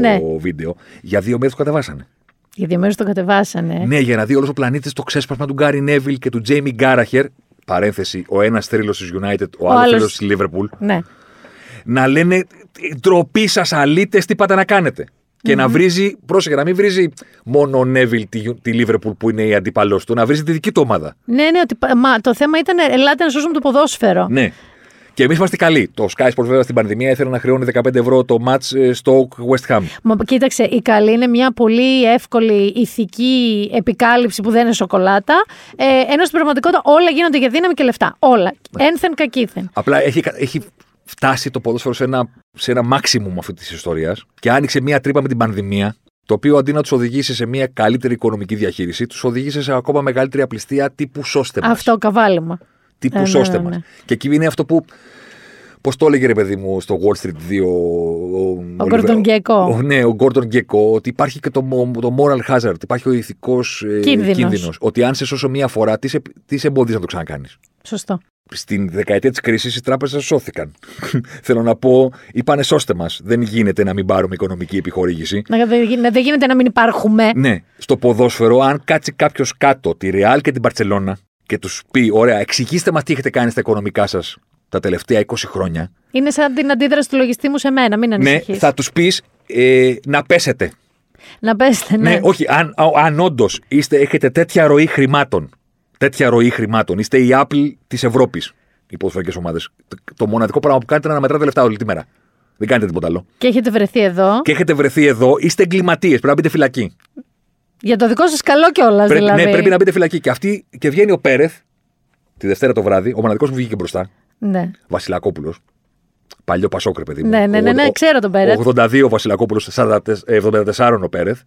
Ναι. βίντεο. Για δύο μέρες το κατεβάσανε. Για δύο μέρες το κατεβάσανε. Ναι, για να δει όλος ο πλανήτης το ξέσπασμα του Γκάρι Νέβιλ και του Τζέιμι Κάραγκερ. Παρένθεση, ο ένας θρύλος της United, ο, Ο άλλος άλλος- θρύλος της Liverpool. Ναι. Να λένε ντροπή σας, αλήτες, τι πάτε να κάνετε. Και να βρίζει, πρόσεχε, να μην βρίζει μόνο ο Νέβιλ τη, τη Liverpool που είναι η αντίπαλός του, να βρίζει τη δική του ομάδα. Ναι, ναι, ότι, πα- μα, το θέμα ήταν ελάτε να σώσουμε το ποδόσφαιρο. Ναι. Και εμείς είμαστε καλοί. Το Sky Sports βέβαια στην πανδημία ήθελε να χρεώνει 15 ευρώ το match ε, στο West Ham. Μα κοίταξε, η καλή είναι μια πολύ εύκολη ηθική επικάλυψη που δεν είναι σοκολάτα. Ε, ενώ στην πραγματικότητα όλα γίνονται για δύναμη και λεφτά. Όλα. Ναι. Ένθεν κακήθεν. Απλά έχει, έχει φτάσει το ποδόσφαιρο σε ένα, σε ένα maximum αυτή της ιστορίας και άνοιξε μια τρύπα με την πανδημία. Το οποίο αντί να τους οδηγήσει σε μια καλύτερη οικονομική διαχείριση, τους οδήγησε σε ακόμα μεγαλύτερη απληστία τύπου σώστε μας. Αυτό καβάλιμα. Τύπου Ε, ναι, σώστε ναι, μας. ναι. Και εκεί είναι αυτό που. Πώς το έλεγε ρε παιδί μου στο Wall Street 2 ο, Ο Gordon Gekko. Ο, ναι, ο Gordon Gekko, ότι υπάρχει και το, mo- το moral hazard, υπάρχει ο ηθικός ε, Κίνδυνος. κίνδυνος. Ότι αν σε σώσω μία φορά, τι σε, τι σε εμποδίζει να το ξανακάνεις; Σωστό. Στην δεκαετία της κρίσης οι τράπεζες σώθηκαν. Θέλω να πω, είπανε σώστε μας. Δεν γίνεται να μην πάρουμε οικονομική επιχορήγηση. Να, δεν, γι- δεν γίνεται να μην υπάρχουμε. Ναι, στο ποδόσφαιρο, αν κάτσει κάποιος κάτω τη Ρεάλ και την Παρσελώνα και τους πει: Ωραία, εξηγήστε μας τι έχετε κάνει στα οικονομικά σας τα τελευταία 20 χρόνια. Είναι σαν την αντίδραση του λογιστή μου σε μένα. Μην Ναι, ανησυχείς. θα τους πεις ε, να πέσετε. Να πέστε, ναι. Ναι, όχι, αν, αν όντως έχετε τέτοια ροή χρημάτων, τέτοια ροή χρημάτων, είστε η Apple της Ευρώπης, οι ποδοσφαιρικές ομάδες. Το μοναδικό πράγμα που κάνετε είναι να μετράτε λεφτά όλη τη μέρα. Δεν κάνετε τίποτα άλλο. Και έχετε βρεθεί εδώ. Και έχετε βρεθεί εδώ, είστε εγκληματίες. Πρέπει να μπείτε φυλακή. Για το δικό σας καλό κιόλας, Πρέπει, δηλαδή. Ναι, πρέπει να μπείτε φυλακή. Και, αυτή, και βγαίνει ο Πέρεθ τη Δευτέρα το βράδυ, ο μοναδικός που βγήκε μπροστά, Ναι. Βασιλακόπουλος. Παλιό Πασόκρε, παιδί μου. Ναι, ναι, ναι, ναι, Ο- ξέρω τον Πέρεθ. 82 ο Βασιλακόπουλο, 74 ο Πέρεθ.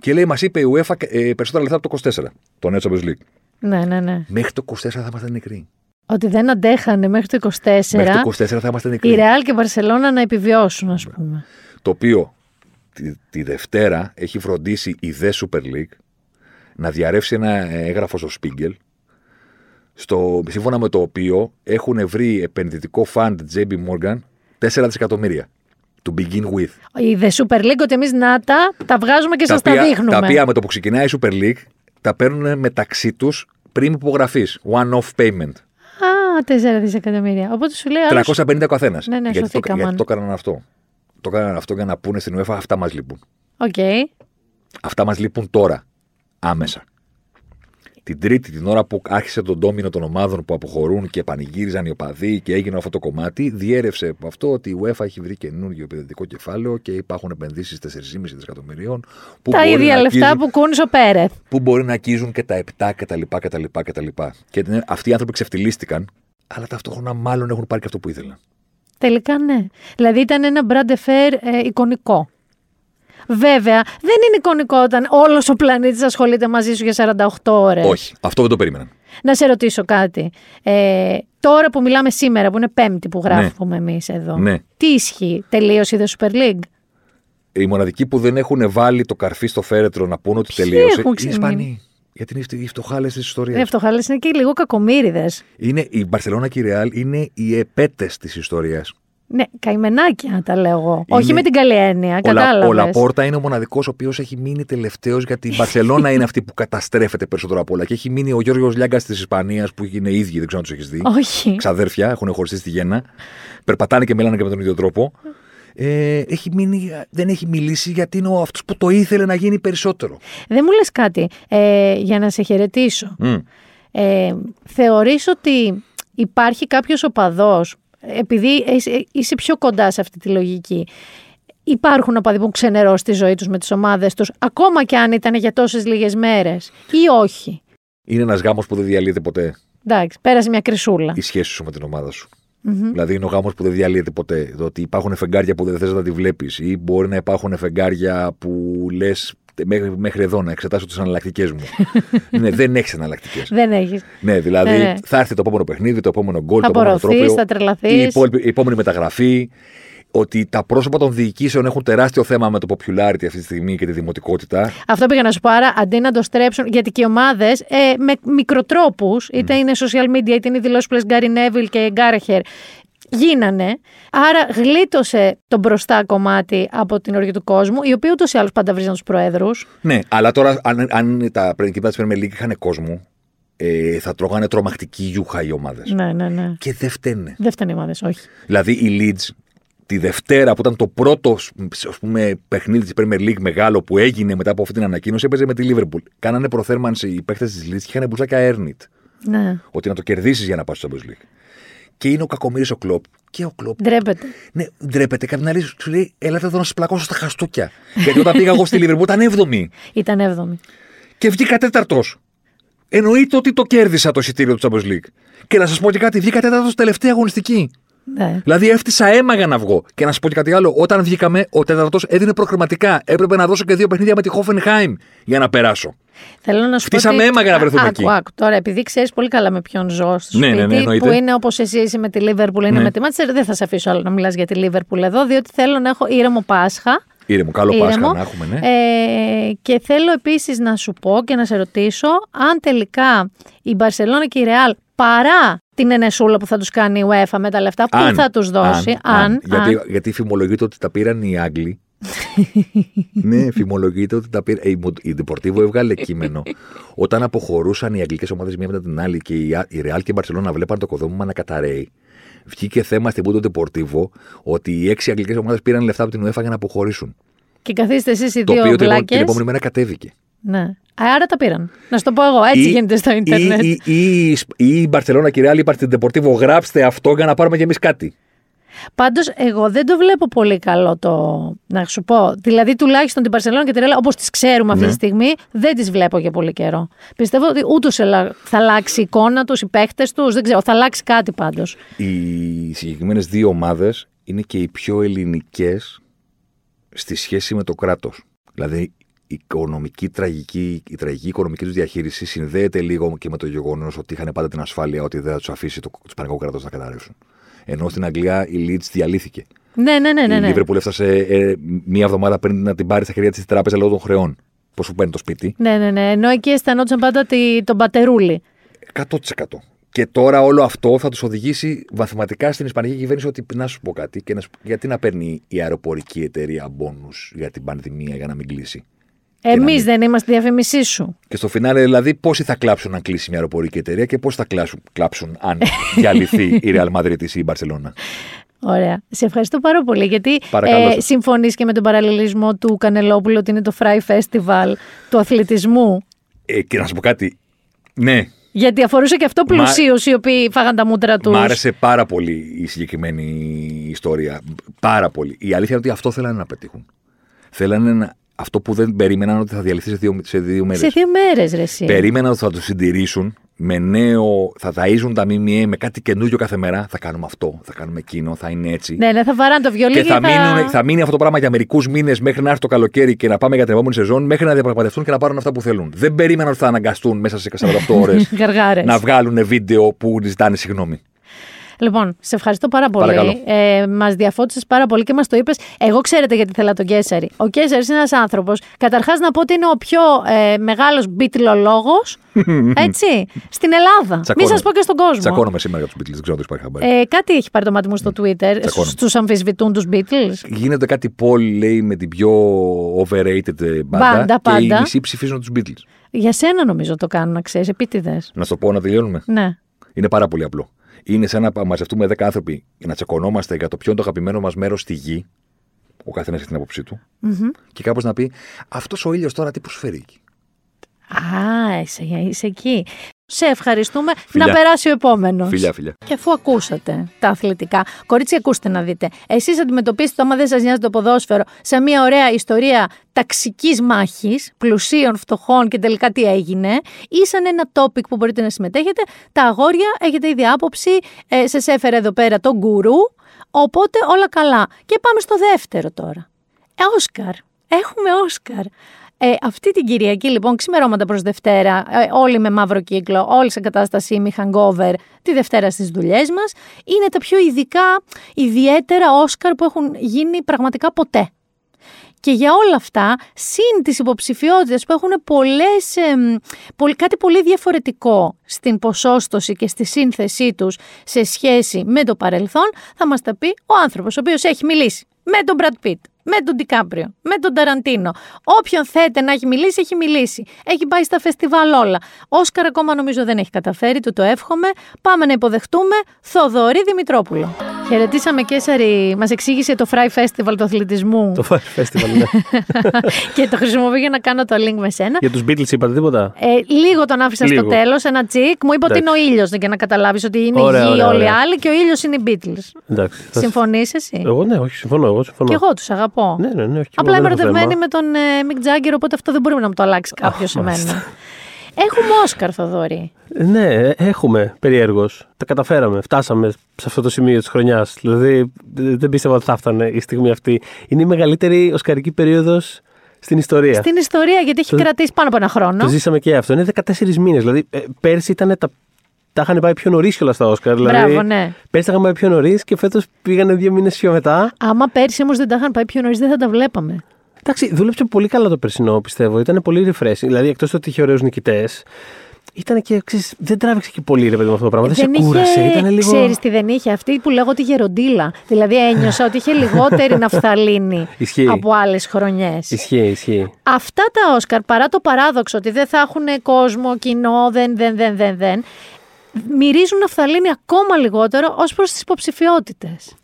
Και λέει, μας είπε η UEFA ε, περισσότερα λεφτά από το 24, το νέο Champions League. ναι, ναι, ναι. Μέχρι το 24 θα ήμασταν νεκροί. Ότι δεν αντέχανε μέχρι το 24. Μέχρι το 24 θα ήμασταν νεκροί. η Ρεάλ και η Μπαρσελόνα να επιβιώσουν, ας πούμε. Το οποίο τη, τη Δευτέρα έχει φροντίσει η ΔΕ Super League να διαρρεύσει ένα έγγραφο στο Spiegel στο, σύμφωνα με το οποίο έχουν βρει επενδυτικό fund JP Morgan 4 δισεκατομμύρια. To begin with. Η The Super League ότι εμείς να τα, τα βγάζουμε και σας τα οποία, δείχνουμε. τα οποία με το που ξεκινάει η Super League τα παίρνουν μεταξύ τους πριν υπογραφή. One-off payment. 4 δισεκατομμύρια. Οπότε σου λέει. άλλος- 350 ο καθένας. Ναι, ναι, γιατί, το, σωθήκαμε. γιατί το έκαναν αυτό. Το έκαναν αυτό για να πούνε στην UEFA αυτά μας λείπουν. Οκ. Αυτά μας λείπουν τώρα. Άμεσα. Την Τρίτη, την ώρα που άρχισε το ντόμινο των ομάδων που αποχωρούν και πανηγύριζαν οι οπαδοί και έγινε αυτό το κομμάτι, διέρρευσε από αυτό ότι η UEFA έχει βρει καινούργιο επενδυτικό κεφάλαιο και υπάρχουν επενδύσεις 4,5 δισεκατομμυρίων. Που Τα μπορεί ίδια να λεφτά αγγίζουν- που κούνησε ο Πέρεθ. που μπορεί να αγγίζουν και τα 7 κτλ. κτλ, κτλ. Και ναι, αυτοί οι άνθρωποι ξεφτυλίστηκαν, αλλά ταυτόχρονα μάλλον έχουν πάρει και αυτό που ήθελαν. Τελικά ναι. Δηλαδή ήταν ένα brand fair ε, εικονικό. Βέβαια, δεν είναι εικονικό όταν όλος ο πλανήτης ασχολείται μαζί σου για 48 ώρες. Όχι, αυτό δεν το περίμεναν. Να σε ρωτήσω κάτι. Ε, τώρα που μιλάμε σήμερα, που είναι Πέμπτη που γράφουμε εμείς εδώ, Ναι. τι ισχύει, τελείωσε η The Super League; Οι μοναδικοί που δεν έχουν βάλει το καρφί στο φέρετρο να πούνε ότι τελείωσε έχουν είναι οι ξεμείνει; Ισπανοί. Γιατί είναι οι φτω- οι φτωχάλες της ιστορίας. Ε, φτωχάλες είναι και λίγο κακομύριδες. Είναι η Μπαρσελόνα και η Ρεάλ είναι οι επέτες της ιστορίας. Ναι, καημενάκια τα λέω εγώ. Όχι Είναι- με την καλή έννοια, Ο, Λα, κατάλαβες. ο Λαπόρτα είναι ο μοναδικός ο οποίος έχει μείνει τελευταίος γιατί η Μπαρσελόνα είναι αυτή που καταστρέφεται περισσότερο απ' όλα. Και έχει μείνει ο Γιώργος Λιάγκας της Ισπανίας που είναι ίδιοι, δεν ξέρω αν τους έχεις δει. Όχι. Ξαδέρφια, έχουν χωριστεί στη Γέννα. Περπατάνε και μιλάνε και με τον ίδιο τρόπο. Ε, έχει μείνει, δεν έχει μιλήσει γιατί είναι αυτός που το ήθελε να γίνει περισσότερο. Δεν μου λες κάτι ε, για να σε χαιρετήσω. Μμ. Ε, θεωρείς ότι υπάρχει κάποιος οπαδός, επειδή είσαι, είσαι πιο κοντά σε αυτή τη λογική, υπάρχουν οπαδοί που έχουν ξενερώσει τη ζωή τους με τις ομάδες τους, ακόμα και αν ήταν για τόσες λίγες μέρες, ή όχι; Είναι ένας γάμος που δεν διαλύεται ποτέ Εντάξει, πέρασε μια κρυσούλα. η σχέση σου με την ομάδα σου. Δηλαδή είναι ο γάμος που δεν διαλύεται ποτέ. Το ότι υπάρχουν φεγγάρια που δεν θες να τη βλέπεις, ή μπορεί να υπάρχουν φεγγάρια που λες μέχρι, μέχρι εδώ να εξετάσω τις εναλλακτικέ μου. ναι, δεν έχεις εναλλακτικέ. Δεν έχεις. ναι, δηλαδή Ναι, ναι. θα έρθει το επόμενο παιχνίδι, το επόμενο γκολ, Θα το επόμενο απορροφείς, τρόπαιο. θα τρελαθείς. Η, υπόλοιπη- η επόμενη μεταγραφή. Ότι τα πρόσωπα των διοικήσεων έχουν τεράστιο θέμα με το popularity αυτή τη στιγμή και τη δημοτικότητα. Αυτό πήγα να σου πω. Άρα, αντί να το στρέψουν, γιατί και οι ομάδες ε, με μικροτρόπους, είτε είναι social media, είτε είναι οι δηλώσεις που λες Γκάρι Νέβιλ και Γκάραχερ, γίνανε. Άρα, γλίτωσε το μπροστά κομμάτι από την οργή του κόσμου, οι οποίοι ούτως ή άλλως πάντα βρίζαν τους προέδρους. Ναι, αλλά τώρα αν, αν τα κυπήματα τη Premier League είχαν κόσμο, ε, θα τρώγανε τρομακτική γιούχα οι ομάδες. Ναι, ναι, ναι. Και δεν φταίνε. Δεν φταίνουν οι ομάδες, όχι. Δηλαδή η Leeds τη Δευτέρα που ήταν το πρώτο ας πούμε, παιχνίδι της Premier League μεγάλο που έγινε μετά από αυτή την ανακοίνωση έπαιζε με τη Liverpool. Κάνανε προθέρμανση οι παίχτε της Leeds και είχαν μπουζάκια Έρνιτ. Ναι. Ότι να το κερδίσεις για να πας στο Champions League. Και είναι ο κακομοίρης ο Κλοπ. Και ο Κλοπ. Ντρέπεται. Ναι, ντρέπεται. Κάποιοι άλλη σου λέει: Ελάτε εδώ να σα πλακώσω στα χαστούκια. Γιατί όταν πήγα εγώ στη Liverpool ήταν 7η. Ήταν έβδομη. Και βγήκα τέταρτος. Εννοείται ότι το κέρδισα το εισιτήριο του Champions League. Και να σας πω και κάτι, βγήκα τέταρτος τελευταία αγωνιστική. Ναι. Δηλαδή έφτιασα αίμα για να βγω. Και να σας πω και κάτι άλλο. Όταν βγήκαμε, ο τέταρτος έδινε προκριματικά. Έπρεπε να δώσω και δύο παιχνίδια με τη Hoffenheim για να περάσω. Θέλω να σου Φτύσαμε πω. ότι- αίμα για να βρεθούμε Α, εκεί. Άκου, άκου. Τώρα, επειδή ξέρεις πολύ καλά με ποιον ζω στο Ναι, σπίτι, ναι, ναι, εννοείται. που είναι όπως εσύ είσαι με τη Liverpool, είναι Ναι. με τη Manchester, δεν θα σε αφήσω άλλο να μιλάς για τη Liverpool εδώ, διότι θέλω να έχω ήρεμο Πάσχα. Ήρεμο, καλό Ήρεμο. Πάσχα να έχουμε, ναι. Ε, και θέλω επίσης να σου πω και να σε ρωτήσω αν τελικά η Μπαρσελόνα και η Ρεάλ παρά την ενεσούλα που θα τους κάνει η UEFA με τα λεφτά που Αν, θα τους δώσει, αν, γιατί, αν, γιατί φημολογείται ότι τα πήραν οι Άγγλοι. Ναι, φημολογείται ότι τα πήραν. Η, Μο- η Deportivo έβγαλε κείμενο. Όταν αποχωρούσαν οι αγγλικές ομάδες μία μετά την άλλη και η, Α- η Real και η Barcelona βλέπαν το οικοδόμημα να καταραίει. Βγήκε θέμα στην Πούντο Deportivo ότι οι έξι αγγλικές ομάδες πήραν λεφτά από την UEFA για να αποχωρήσουν. και καθίστε εσείς οι Το δύο οποίο την, επο- βλάκες. την επόμενη μέρα κατέβηκε. Ναι. Άρα τα πήραν. Να σου το πω εγώ, έτσι Ή- γίνεται στο ίντερνετ. Ή, ή, ή, ή η Barcelona και η Real είπαν στην Deportivo γράψτε αυτό για να πάρουμε κι εμείς κάτι. Πάντως εγώ δεν το βλέπω πολύ καλό το να σου πω. Δηλαδή τουλάχιστον την Παρσελόνα και τη Ρέλα όπως τις ξέρουμε αυτή Ναι. τη στιγμή δεν τις βλέπω για πολύ καιρό. Πιστεύω ότι ούτως ελα- θα αλλάξει η εικόνα τους, οι παίχτες τους, δεν ξέρω, θα αλλάξει κάτι πάντως. Οι συγκεκριμένες δύο ομάδες είναι και οι πιο ελληνικές στη σχέση με το κράτος. Δηλαδή, η οικονομική, τραγική, η τραγική οικονομική τους διαχείριση συνδέεται λίγο και με το γεγονός ότι είχαν πάντα την ασφάλεια ότι δεν θα τους αφήσει το, το Ισπανικό κράτος να καταρρεύσουν. Ενώ στην Αγγλία η Leeds διαλύθηκε. Ναι, ναι, ναι, ναι. Η ναι. Liverpool έφτασε ε, μία εβδομάδα πριν να την πάρει στα χέρια της τράπεζα λόγω των χρεών. Πώς σου παίρνει το σπίτι. Ναι, ναι, ναι. Ενώ εκεί αισθανόντουσαν πάντα τη, τον πατερούλι. 100%. Και τώρα όλο αυτό θα τους οδηγήσει βαθηματικά στην Ισπανική κυβέρνηση ότι να σου πω κάτι και να σου... γιατί να παίρνει η αεροπορική εταιρεία μπόνου για την πανδημία για να μην κλείσει; Και να Εμείς μην- δεν είμαστε διαφήμισή σου. Και στο φινάλε, δηλαδή, πόσοι θα κλάψουν αν κλείσει μια αεροπορική εταιρεία και πόσοι θα κλάσουν, κλάψουν αν διαλυθεί η Real Madrid ή η Barcelona; Ωραία. Σε ευχαριστώ πάρα πολύ γιατί Παρακαλώ ε, σας. συμφωνείς και με τον παραλληλισμό του Κανελόπουλου ότι είναι το Fry Festival του αθλητισμού; Ε, και να σου πω κάτι. Ναι, Γιατί αφορούσε και αυτό Μα- πλουσίου οι οποίοι φάγαν τα μούτρα τους. Μ' άρεσε πάρα πολύ η συγκεκριμένη ιστορία. Πάρα πολύ. Η αλήθεια είναι ότι αυτό θέλανε να πετύχουν. Θέλανε να... αυτό που δεν περίμεναν ότι θα διαλυθεί σε δύο, σε δύο μέρες. Σε δύο μέρες, ρε. Εσύ. Περίμεναν ότι θα το συντηρήσουν με νέο. θα ταΐζουν τα ΜΜΕ με κάτι καινούριο κάθε μέρα. Θα κάνουμε αυτό, θα κάνουμε εκείνο, θα είναι έτσι. Ναι, ναι, θα βαράνε το βιολί Και θα, μείνουν, θα μείνει αυτό το πράγμα για μερικούς μήνες μέχρι να έρθει το καλοκαίρι και να πάμε για την επόμενη σεζόν, μέχρι να διαπραγματευτούν και να πάρουν αυτά που θέλουν. Δεν περίμεναν ότι θα αναγκαστούν μέσα σε 48 ώρες Γαργάρες. να βγάλουν βίντεο που ζητάνε συγγνώμη. Λοιπόν, σε ευχαριστώ πάρα πολύ. Παρακαλώ. Ε, μας διαφώτισες πάρα πολύ και μας το είπες. Εγώ ξέρετε γιατί θέλω τον Κέσσαρη. Ο Κέσσαρης είναι ένας άνθρωπος. Καταρχάς να πω ότι είναι ο πιο ε, μεγάλος μπίτλολόγο. έτσι. Στην Ελλάδα. Μην Τσακώνομαι. σας πω και στον κόσμο. Τσακώνομαι σήμερα για τους Beatles, δεν ξέρω αν το υπάρχει χαμπάρι. Ε, κάτι έχει πάρει το μάτι μου στο Twitter Τσακώνομαι. στους αμφισβητούν τους Beatles. Γίνεται κάτι poll, λέει, με την πιο overrated ε, μπάντα. Μπάντα, και οι πάντα. μισοί ψηφίζουν τους Beatles. Για σένα νομίζω το κάνουν, να ξέρεις, επίτηδες. Να στο πω να τελειώνουμε. Ναι. Είναι πάρα πολύ απλό. Είναι σαν να μαζευτούμε 10 άνθρωποι και να τσεκωνόμαστε για το ποιο είναι το αγαπημένο μας μέρος στη γη. Ο καθένας έχει την άποψή του. Και κάπως να πει, αυτός ο ήλιος τώρα τι προσφέρει εκεί; Α, είσαι, είσαι εκεί. Σε ευχαριστούμε. Φιλιά. Να περάσει ο επόμενος. Φιλιά, φιλιά. Και αφού ακούσατε τα αθλητικά, κορίτσι, ακούστε να δείτε. Εσείς αντιμετωπίσετε, άμα δεν σας νοιάζει το ποδόσφαιρο, σε μια ωραία ιστορία ταξικής μάχης, πλουσίων, φτωχών και τελικά τι έγινε, ή σαν ένα topic που μπορείτε να συμμετέχετε. Τα αγόρια έχετε ήδη άποψη, ε, σας έφερε εδώ πέρα τον γκουρού. Οπότε όλα καλά. Και πάμε στο δεύτερο τώρα. Ε, Όσκαρ. Έχουμε Όσκαρ. Ε, αυτή την Κυριακή, λοιπόν, ξημερώματα προς Δευτέρα, ε, όλοι με μαύρο κύκλο, όλοι σε κατάσταση μη hangover, τη Δευτέρα στις δουλειές μας, είναι τα πιο ειδικά, ιδιαίτερα Όσκαρ που έχουν γίνει πραγματικά ποτέ. Και για όλα αυτά, συν τις υποψηφιότητες που έχουν πολλές, εμ, πολ- κάτι πολύ διαφορετικό στην ποσόστοση και στη σύνθεσή τους σε σχέση με το παρελθόν, θα μας τα πει ο άνθρωπος, ο οποίος έχει μιλήσει με τον Brad Pitt, με τον Ντικάπριο, με τον Ταραντίνο. Όποιον θέτε να έχει μιλήσει, έχει μιλήσει. Έχει πάει στα φεστιβάλ όλα. Όσκαρ ακόμα νομίζω δεν έχει καταφέρει, του το εύχομαι. Πάμε να υποδεχτούμε Θοδωρή Δημητρόπουλο. Χαιρετήσαμε Κέσαρη, μας εξήγησε το Fry Festival του αθλητισμού Το Fire Festival, ναι. και το χρησιμοποιώ για να κάνω το link με σένα. Για τους Beatles είπατε τίποτα; Ε, λίγο τον άφησα στο Λίγο. τέλος, ένα τσικ. Μου είπε ότι είναι ο ήλιος για να καταλάβεις ότι είναι Ωραία, η γη ωραία, όλοι οι ωραία. άλλοι και ο ήλιος είναι οι Beatles. Εντάξει. θα- Συμφωνείς εσύ; Εγώ ναι, όχι, συμφωνώ. Εγώ συμφωνώ. Και εγώ τους αγαπώ. Ναι, ναι, ναι. όχι, Απλά εγώ είμαι δεν έχω ερωτευμένη θέμα. με τον ε, Μικ Τζάγκερ, οπότε αυτό δεν μπορεί να μου το αλλάξει κάποιος σε μένα. Έχουμε Όσκαρ, Θοδωρή. Ναι, ε, έχουμε περιέργως. Τα καταφέραμε. Φτάσαμε σε αυτό το σημείο της χρονιάς. Δηλαδή, δε- δεν πίστευα ότι θα έφτανε η στιγμή αυτή. Είναι η μεγαλύτερη οσκαρική περίοδος στην ιστορία. Στην ιστορία, γιατί έχει Το- κρατήσει πάνω από ένα χρόνο. Το ζήσαμε και αυτό. Είναι 14 μήνες. Δηλαδή, ε, πέρσι ήταν τα. Τα είχαν πάει πιο νωρίς κιόλας στα Όσκαρ. Δηλαδή, Μπράβο, ναι. Πέρσι τα είχαν πάει πιο νωρίς και φέτος πήγανε δύο μήνες πιο μετά. Άμα πέρσι όμως δεν τα είχαν πάει πιο νωρίς, δεν θα τα βλέπαμε. Εντάξει, δούλεψε πολύ καλά το περσινό, πιστεύω. Ήταν πολύ refreshing. Δηλαδή, εκτός ότι είχε ωραίους νικητές, ήταν και. Ξέρεις, δεν τράβηξε και πολύ ρε παιδί με αυτό το πράγμα. Δεν, σε κούρασε. Ήταν λίγο. Ξέρεις τι δεν είχε, αυτή που λέγω τη γεροντίλα. Δηλαδή ένιωσα ότι είχε λιγότερη ναφθαλίνη Ισχύει. από άλλες χρονιές. Ισχύει, ισχύει. Αυτά τα Όσκαρ, παρά το παράδοξο ότι δεν θα έχουν κόσμο, κοινό, δεν, δεν, δεν, δεν, δεν, μυρίζουν ναφθαλίνη ακόμα λιγότερο ως προς τις υποψηφιότητες.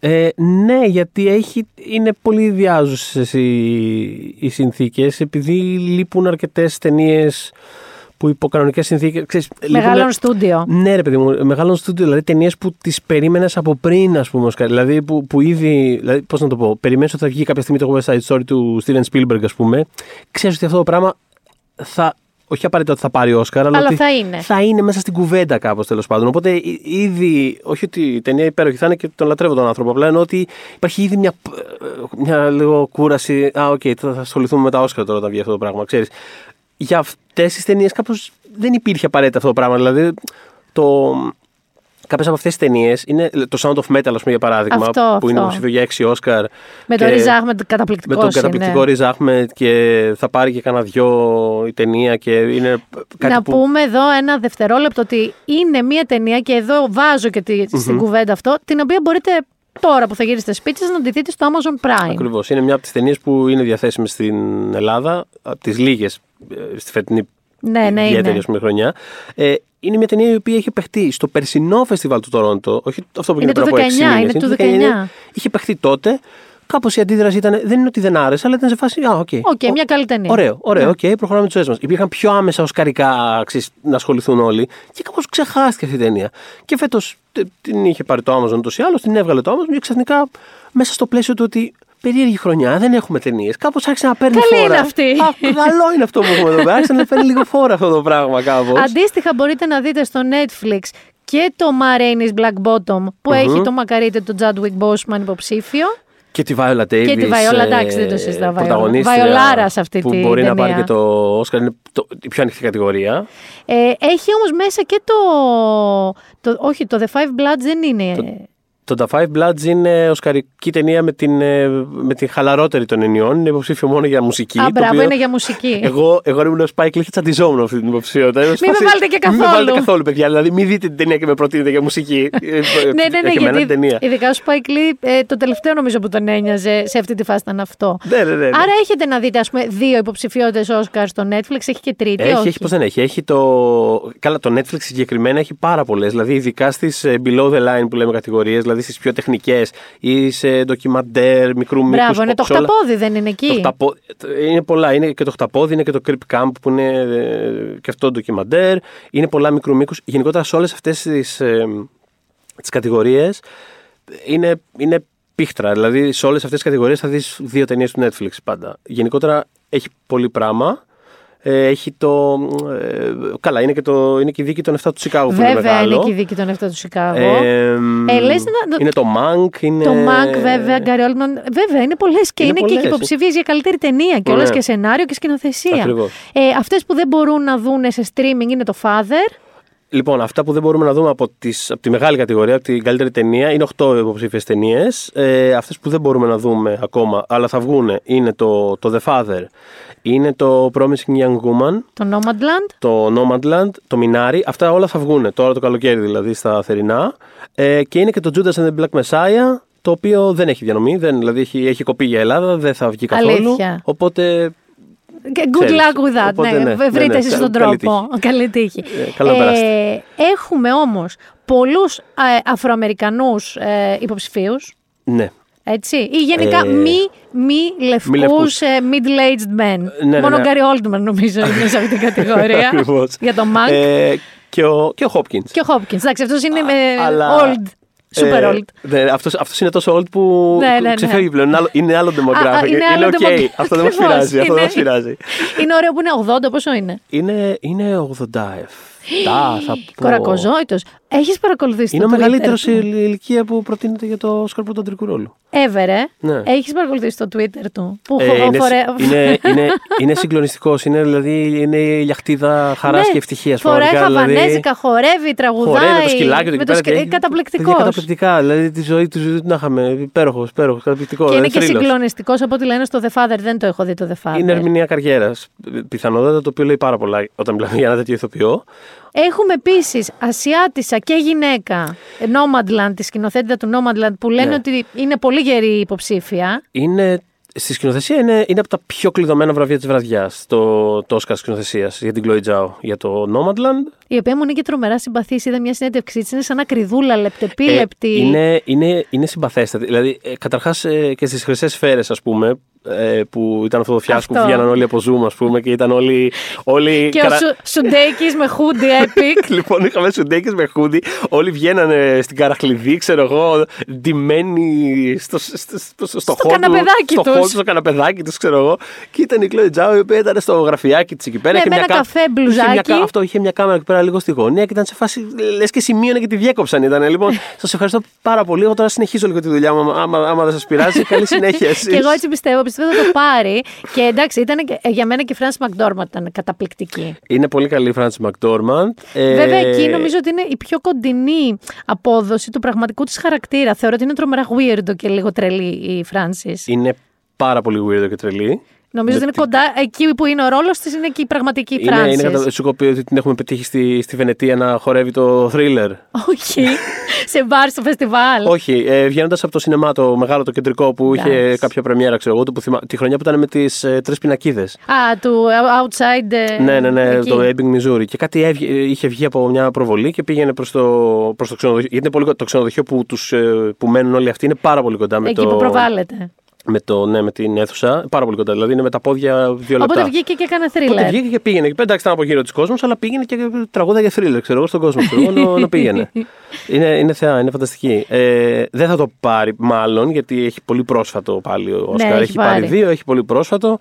Ε, ναι, γιατί έχει, είναι πολύ διάζουσες οι, οι συνθήκες επειδή λείπουν αρκετές ταινίες που υπό κανονικές συνθήκες. Μεγάλων στούντιο. Ναι, ρε παιδί μου, μεγάλων στούντιο. Δηλαδή ταινίες που τις περίμενες από πριν, ας πούμε. Οσκάρ. Δηλαδή που, που ήδη. Δηλαδή, Πώς να το πω, περιμένεις ότι θα βγει κάποια στιγμή το West Side Story του Steven Spielberg, ας πούμε. Ξέρεις ότι αυτό το πράγμα θα. Όχι απαραίτητα ότι θα πάρει Όσκαρ, αλλά, Αλλά ότι θα είναι. θα είναι μέσα στην κουβέντα κάπως τέλος πάντων. Οπότε ή- ήδη. Όχι ότι η ταινία υπέροχη θα είναι και τον λατρεύω τον άνθρωπο. Απλά εννοώ ότι υπάρχει ήδη μια, μια λίγο κούραση. Α, οκ, θα θα ασχοληθούμε με τα Όσκαρ τώρα όταν βγει αυτό το πράγμα. Ξέρεις. Για αυτές τις ταινίες κάπως δεν υπήρχε απαραίτητα αυτό το πράγμα. Δηλαδή, το, Κάποιες από αυτές τις ταινίες είναι το Sound of Metal, ας πούμε, για παράδειγμα, Αυτό, που είναι αυτό. υποψήφιο για 6 Όσκαρ. Με τον και- Ριζ Άχμεντ καταπληκτικός. με τον καταπληκτικό Ριζ Άχμετ και θα πάρει και κανένα δυο η ταινία και είναι κάτι να που... πούμε εδώ ένα δευτερόλεπτο ότι είναι μια ταινία και εδώ βάζω και τη, στην κουβέντα αυτό, την οποία μπορείτε τώρα που θα γυρίσετε σπίτι σας να τη δείτε στο Amazon Prime. Ακριβώς. Είναι μια από τις ταινίες που είναι διαθέσιμες στην Ελλάδα, από τις λίγες στη φετινή Ναι, ναι, ιδιαίτερη είναι. ας πούμε, χρονιά. Ε, είναι μια ταινία η οποία είχε παιχτεί στο περσινό φεστιβάλ του Τωρόντο, όχι αυτό που Είναι έγινε του πριν από 6 19, μήνες, είναι του 19. Είχε παιχτεί τότε. Κάπως η αντίδραση ήταν, δεν είναι ότι δεν άρεσε, αλλά ήταν σε φάση. Α, OK. OK, μια καλή ταινία. Ωραίο, ωραίο, Ναι. οκ, προχωράμε τους μα. Υπήρχαν πιο άμεσα οσκαρικά ξέρεις, να ασχοληθούν όλοι και κάπως ξεχάστηκε αυτή η ταινία. Και φέτος την είχε πάρει το Amazon ούτως ή άλλως, την έβγαλε το Amazon και ξαφνικά μέσα στο πλαίσιο του ότι περίεργη χρονιά, δεν έχουμε ταινίες. Κάπως άρχισε να παίρνει Καλή φόρα. είναι αυτή. Α, καλό είναι αυτό που έχουμε εδώ πέρα. Άρχισε να παίρνει λίγο φόρα αυτό το πράγμα κάπως. Αντίστοιχα, μπορείτε να δείτε στο Netflix και το Ma Rainey's Black Bottom που έχει το μακαρίτη τον Chadwick Boseman υποψήφιο. Και τη Viola Davis. Και τη Viola, ε, εντάξει, δεν το συζητάω, Viola. πρωταγωνίστρια Βαϊολάρα σε αυτή που τη μπορεί να ταινία. πάρει και το Oscar. Είναι το, η πιο ανοιχτή κατηγορία. Ε, έχει όμως μέσα και το, το. Όχι, το The Five Bloods δεν είναι. Το The Five Bloods είναι οσκαρική ταινία με την, ε, με την χαλαρότερη των ενιών. Είναι υποψήφιο μόνο για μουσική. Α, το μπράβο, οποίο είναι για μουσική. Εγώ, εγώ αν ήμουν ο Spike Lee θα τσαντιζόμουν αυτή την υποψηφιότητα. Είμαι σε Μην με φάση, βάλετε και Μην με καθόλου. βάλετε καθόλου, παιδιά. Δηλαδή, μην δείτε την ταινία και με προτείνετε για μουσική. Ε, ναι, ναι, ναι, έχει εμένα την γιατί ταινία. ειδικά ο Spike Lee, ε, το τελευταίο νομίζω που τον ένοιαζε σε αυτή τη φάση ήταν αυτό. Ναι, ναι, ναι, ναι. Άρα έχετε να δείτε, ας πούμε, δύο υποψηφιότητες Oscar στο Netflix, έχει και τρίτη, Έχει, όχι; έχει, πώς δεν έχει. Έχει το. Καλά, το Netflix συγκεκριμένα έχει πάρα πολλές. Δηλαδή, ειδικά στις below the line που λέμε κατηγορίες, δηλαδή στις πιο τεχνικές ή σε ντοκιμαντέρ, μικρού μήκους. Μπράβο, είναι το χταπόδι, δεν είναι εκεί. Το χταπό... Είναι πολλά. Είναι και το χταπόδι, είναι και το Creep Camp που είναι ε, και αυτό ντοκιμαντέρ. Είναι πολλά μικρού μήκους. Γενικότερα σε όλες αυτές τις τις κατηγορίες είναι, είναι πίχτρα. Δηλαδή σε όλες αυτές τις κατηγορίες θα δεις δύο ταινίες του Netflix πάντα. Γενικότερα έχει πολύ πράγμα. Ε, έχει το. Ε, καλά, είναι και, το, είναι και η δίκη των 7 του Σικάγου που είναι Βέβαια, μεγάλο. είναι και η δίκη των 7 του Σικάγο. Ε, Ε, λες να- είναι το Mank. Είναι... Το Mank, βέβαια, Γκάρι Όλμαν. Βέβαια, είναι πολλές και Είναι είναι, και πολλές. υποψηφίες για καλύτερη ταινία και όλες Ναι. και σενάριο και σκηνοθεσία. Ακριβώς. Ε, Αυτές που δεν μπορούν να δουν σε streaming είναι το Father. Λοιπόν, αυτά που δεν μπορούμε να δούμε από, τις, από τη μεγάλη κατηγορία, από την καλύτερη ταινία, είναι 8 υποψήφιες ταινίες. Ε, Αυτές που δεν μπορούμε να δούμε ακόμα, αλλά θα βγουν, είναι το, το The Father, είναι το Promising Young Woman, Το Nomadland. το Nomadland, το Minari. Αυτά όλα θα βγουν τώρα το καλοκαίρι, δηλαδή στα θερινά. Ε, και είναι και το Judas and the Black Messiah, το οποίο δεν έχει διανομή, δεν, δηλαδή έχει, έχει κοπεί για Ελλάδα, δεν θα βγει καθόλου. Αλήθεια. Οπότε Και Good Ξέρεις. luck with that. Οπότε, ναι, ναι, βρείτε ναι, ναι, εσείς τον τρόπο. Καλή τύχη. Ε, καλά περάστε. έχουμε όμως πολλούς ε, Αφροαμερικανούς ε, υποψηφίους. ναι, Έτσι, ή γενικά Ε, μη, μη λευκούς, λευκούς. ε, middle-aged men. ναι, Μόνο ο ναι. Γκάρι Όλτμαν νομίζω είναι σε αυτή την κατηγορία. Ακριβώς. για το Mank. Ε, και, ο, και ο Hopkins. Και ο Hopkins. Εντάξει, αυτός είναι ε, αλλά- old. Super Ε, old. Ναι, αυτός, αυτός είναι τόσο old που Ναι, ναι, ναι. ξεφεύγει πλέον. Είναι άλλο, είναι άλλο demographic. Α, είναι άλλο OK. demographic. Αυτό δεν μας Ακριβώς. πειράζει. Αυτό δεν μας Είναι- πειράζει. Είναι ωραίο που είναι 80, πόσο είναι; Είναι, είναι 87. Θα πω. Κορακοζόητος. Έχεις παρακολουθήσει Είναι το ο μεγαλύτερος Twitter η του. ηλικία που προτείνεται για το Όσκαρ πρωτοαντρικού ρόλου. Ever, ε; Ναι. Έχεις παρακολουθήσει το Twitter του; Που Ε, είναι, φορέ... είναι, είναι, είναι συγκλονιστικός. Είναι, δηλαδή, είναι η λιαχτίδα χαράς Ναι, και ευτυχίας. Φοράει χαβανέζικα, χορεύει, τραγουδάει. Χορεύει το σκυλάκι του με εκεί το πέρα. σκυλ- και- Καταπληκτικός. Παιδιά, Καταπληκτικά. Δηλαδή τη ζωή του ζωή του να είχαμε. Υπέροχος, υπέροχος, καταπληκτικό. Και είναι δηλαδή, και θρύλος. συγκλονιστικός από ό,τι λένε στο The Father. Δεν το έχω δει το The Father. Είναι ερμηνεία καριέρα. Πιθανότατα το οποίο λέει πάρα πολλά όταν μιλάμε για ένα τέτοιο ηθοποιό. Έχουμε επίσης Ασιάτισα και γυναίκα. ε, Nomadland, τη σκηνοθέτητα του Nomadland, που λένε Ναι. ότι είναι πολύ γερή υποψήφια. Είναι, στη σκηνοθεσία είναι, είναι από τα πιο κλειδωμένα βραβεία της βραδιάς. Το, το Oscar σκηνοθεσίας για την Chloe Zhao. Για το Nomadland. Η οποία μου είναι και τρομερά συμπαθής. Είδα μια συνέντευξή της. Είναι σαν ακριδούλα, λεπτεπίλεπτη. Ε, είναι, είναι, είναι συμπαθέστατη. Δηλαδή, ε, καταρχάς και στις χρυσές σφαίρες, ας πούμε, ε, που ήταν αυτό το φιάσκο που Αυτό. βγαίναν όλοι από Zoom, ας πούμε, και ήταν όλοι. όλοι Και ο καρα- Σου, Σουντέκης με χούντι epic. λοιπόν, είχαμε σουντέκε με χούντι. Όλοι βγαίνανε στην καραχλιδί, ξέρω εγώ, ντυμένοι στο, στο, στο, στο, hall του- καναπεδάκι στο τους. hall, στο καναπεδάκι τους, ξέρω εγώ. Και ήταν η Chloe Zhao, η οποία ήταν στο γραφιάκι της εκεί πέρα. Ναι, είχε με μια ένα κα- καφέ, είχε μπλουζάκι. μια κα- αυτό είχε μια κάμερα εκεί πέρα λίγο στη γωνία και ήταν σε φάση. Λες και σημείωνε και τη διέκοψαν ήταν. Λοιπόν, σας ευχαριστώ πάρα πολύ. Εγώ τώρα συνεχίζω λίγο τη δουλειά μου. Άμα, άμα δεν σας πειράζει, καλή συνέχεια. εσείς. και εγώ έτσι πιστεύω, πιστεύω θα το πάρει. Και εντάξει, ήταν και, ε, για μένα και η Φράνση Μακδόρματ ήταν καταπληκτική. Είναι πολύ καλή η Frances McDormand. Ε, Βέβαια, εκεί νομίζω ότι είναι η πιο κοντινή απόδοση του πραγματικού της χαρακτήρα. Θεωρώ ότι είναι τρομερά weirdo και λίγο τρελή η Φράνση. Είναι πάρα πολύ weirdo και τρελή. Νομίζω ότι είναι κοντά. Εκεί που είναι ο ρόλος της είναι και η πραγματική Είναι, Φράνση. είναι κατα... Σου έχω πει ότι την έχουμε πετύχει στη, στη Βενετία να χορεύει το θρίλερ. Όχι. σε μπαρ στο φεστιβάλ. Όχι, ε, βγαίνοντας από το σινεμά το μεγάλο, το κεντρικό που είχε Εντάξει. κάποια πρεμιέρα, ξέρω εγώ, το που θυμά... τη χρονιά που ήταν με τις ε, τρεις πινακίδες. Α, του outside. ε, Ναι, ναι, ναι, εκεί. το Ebbing, Missouri. Και κάτι έβγε- είχε βγει από μια προβολή και πήγαινε προς το, προς το ξενοδοχείο. Γιατί είναι πολύ, κο- το ξενοδοχείο που, τους, ε, που μένουν όλοι αυτοί είναι πάρα πολύ κοντά με, Εκεί το, που προβάλλεται. Με, το, ναι, με την αίθουσα. Πάρα πολύ κοντά. Δηλαδή είναι με τα πόδια δύο λεπτά. Οπότε βγήκε και έκανε Οπότε θρίλερ. βγήκε και πήγαινε. Και εντάξει, ήταν από γύρω της κόσμος, αλλά πήγαινε και τραγούδα για θρίλερ, ξέρω εγώ, στον κόσμο. Ξέρω εγώ, να, να πήγαινε. είναι, είναι θεά, είναι φανταστική. Ε, δεν θα το πάρει, μάλλον, γιατί έχει πολύ πρόσφατο πάλι ο Όσκαρ. Ναι, έχει έχει πάρει πάρει. δύο, έχει πολύ πρόσφατο.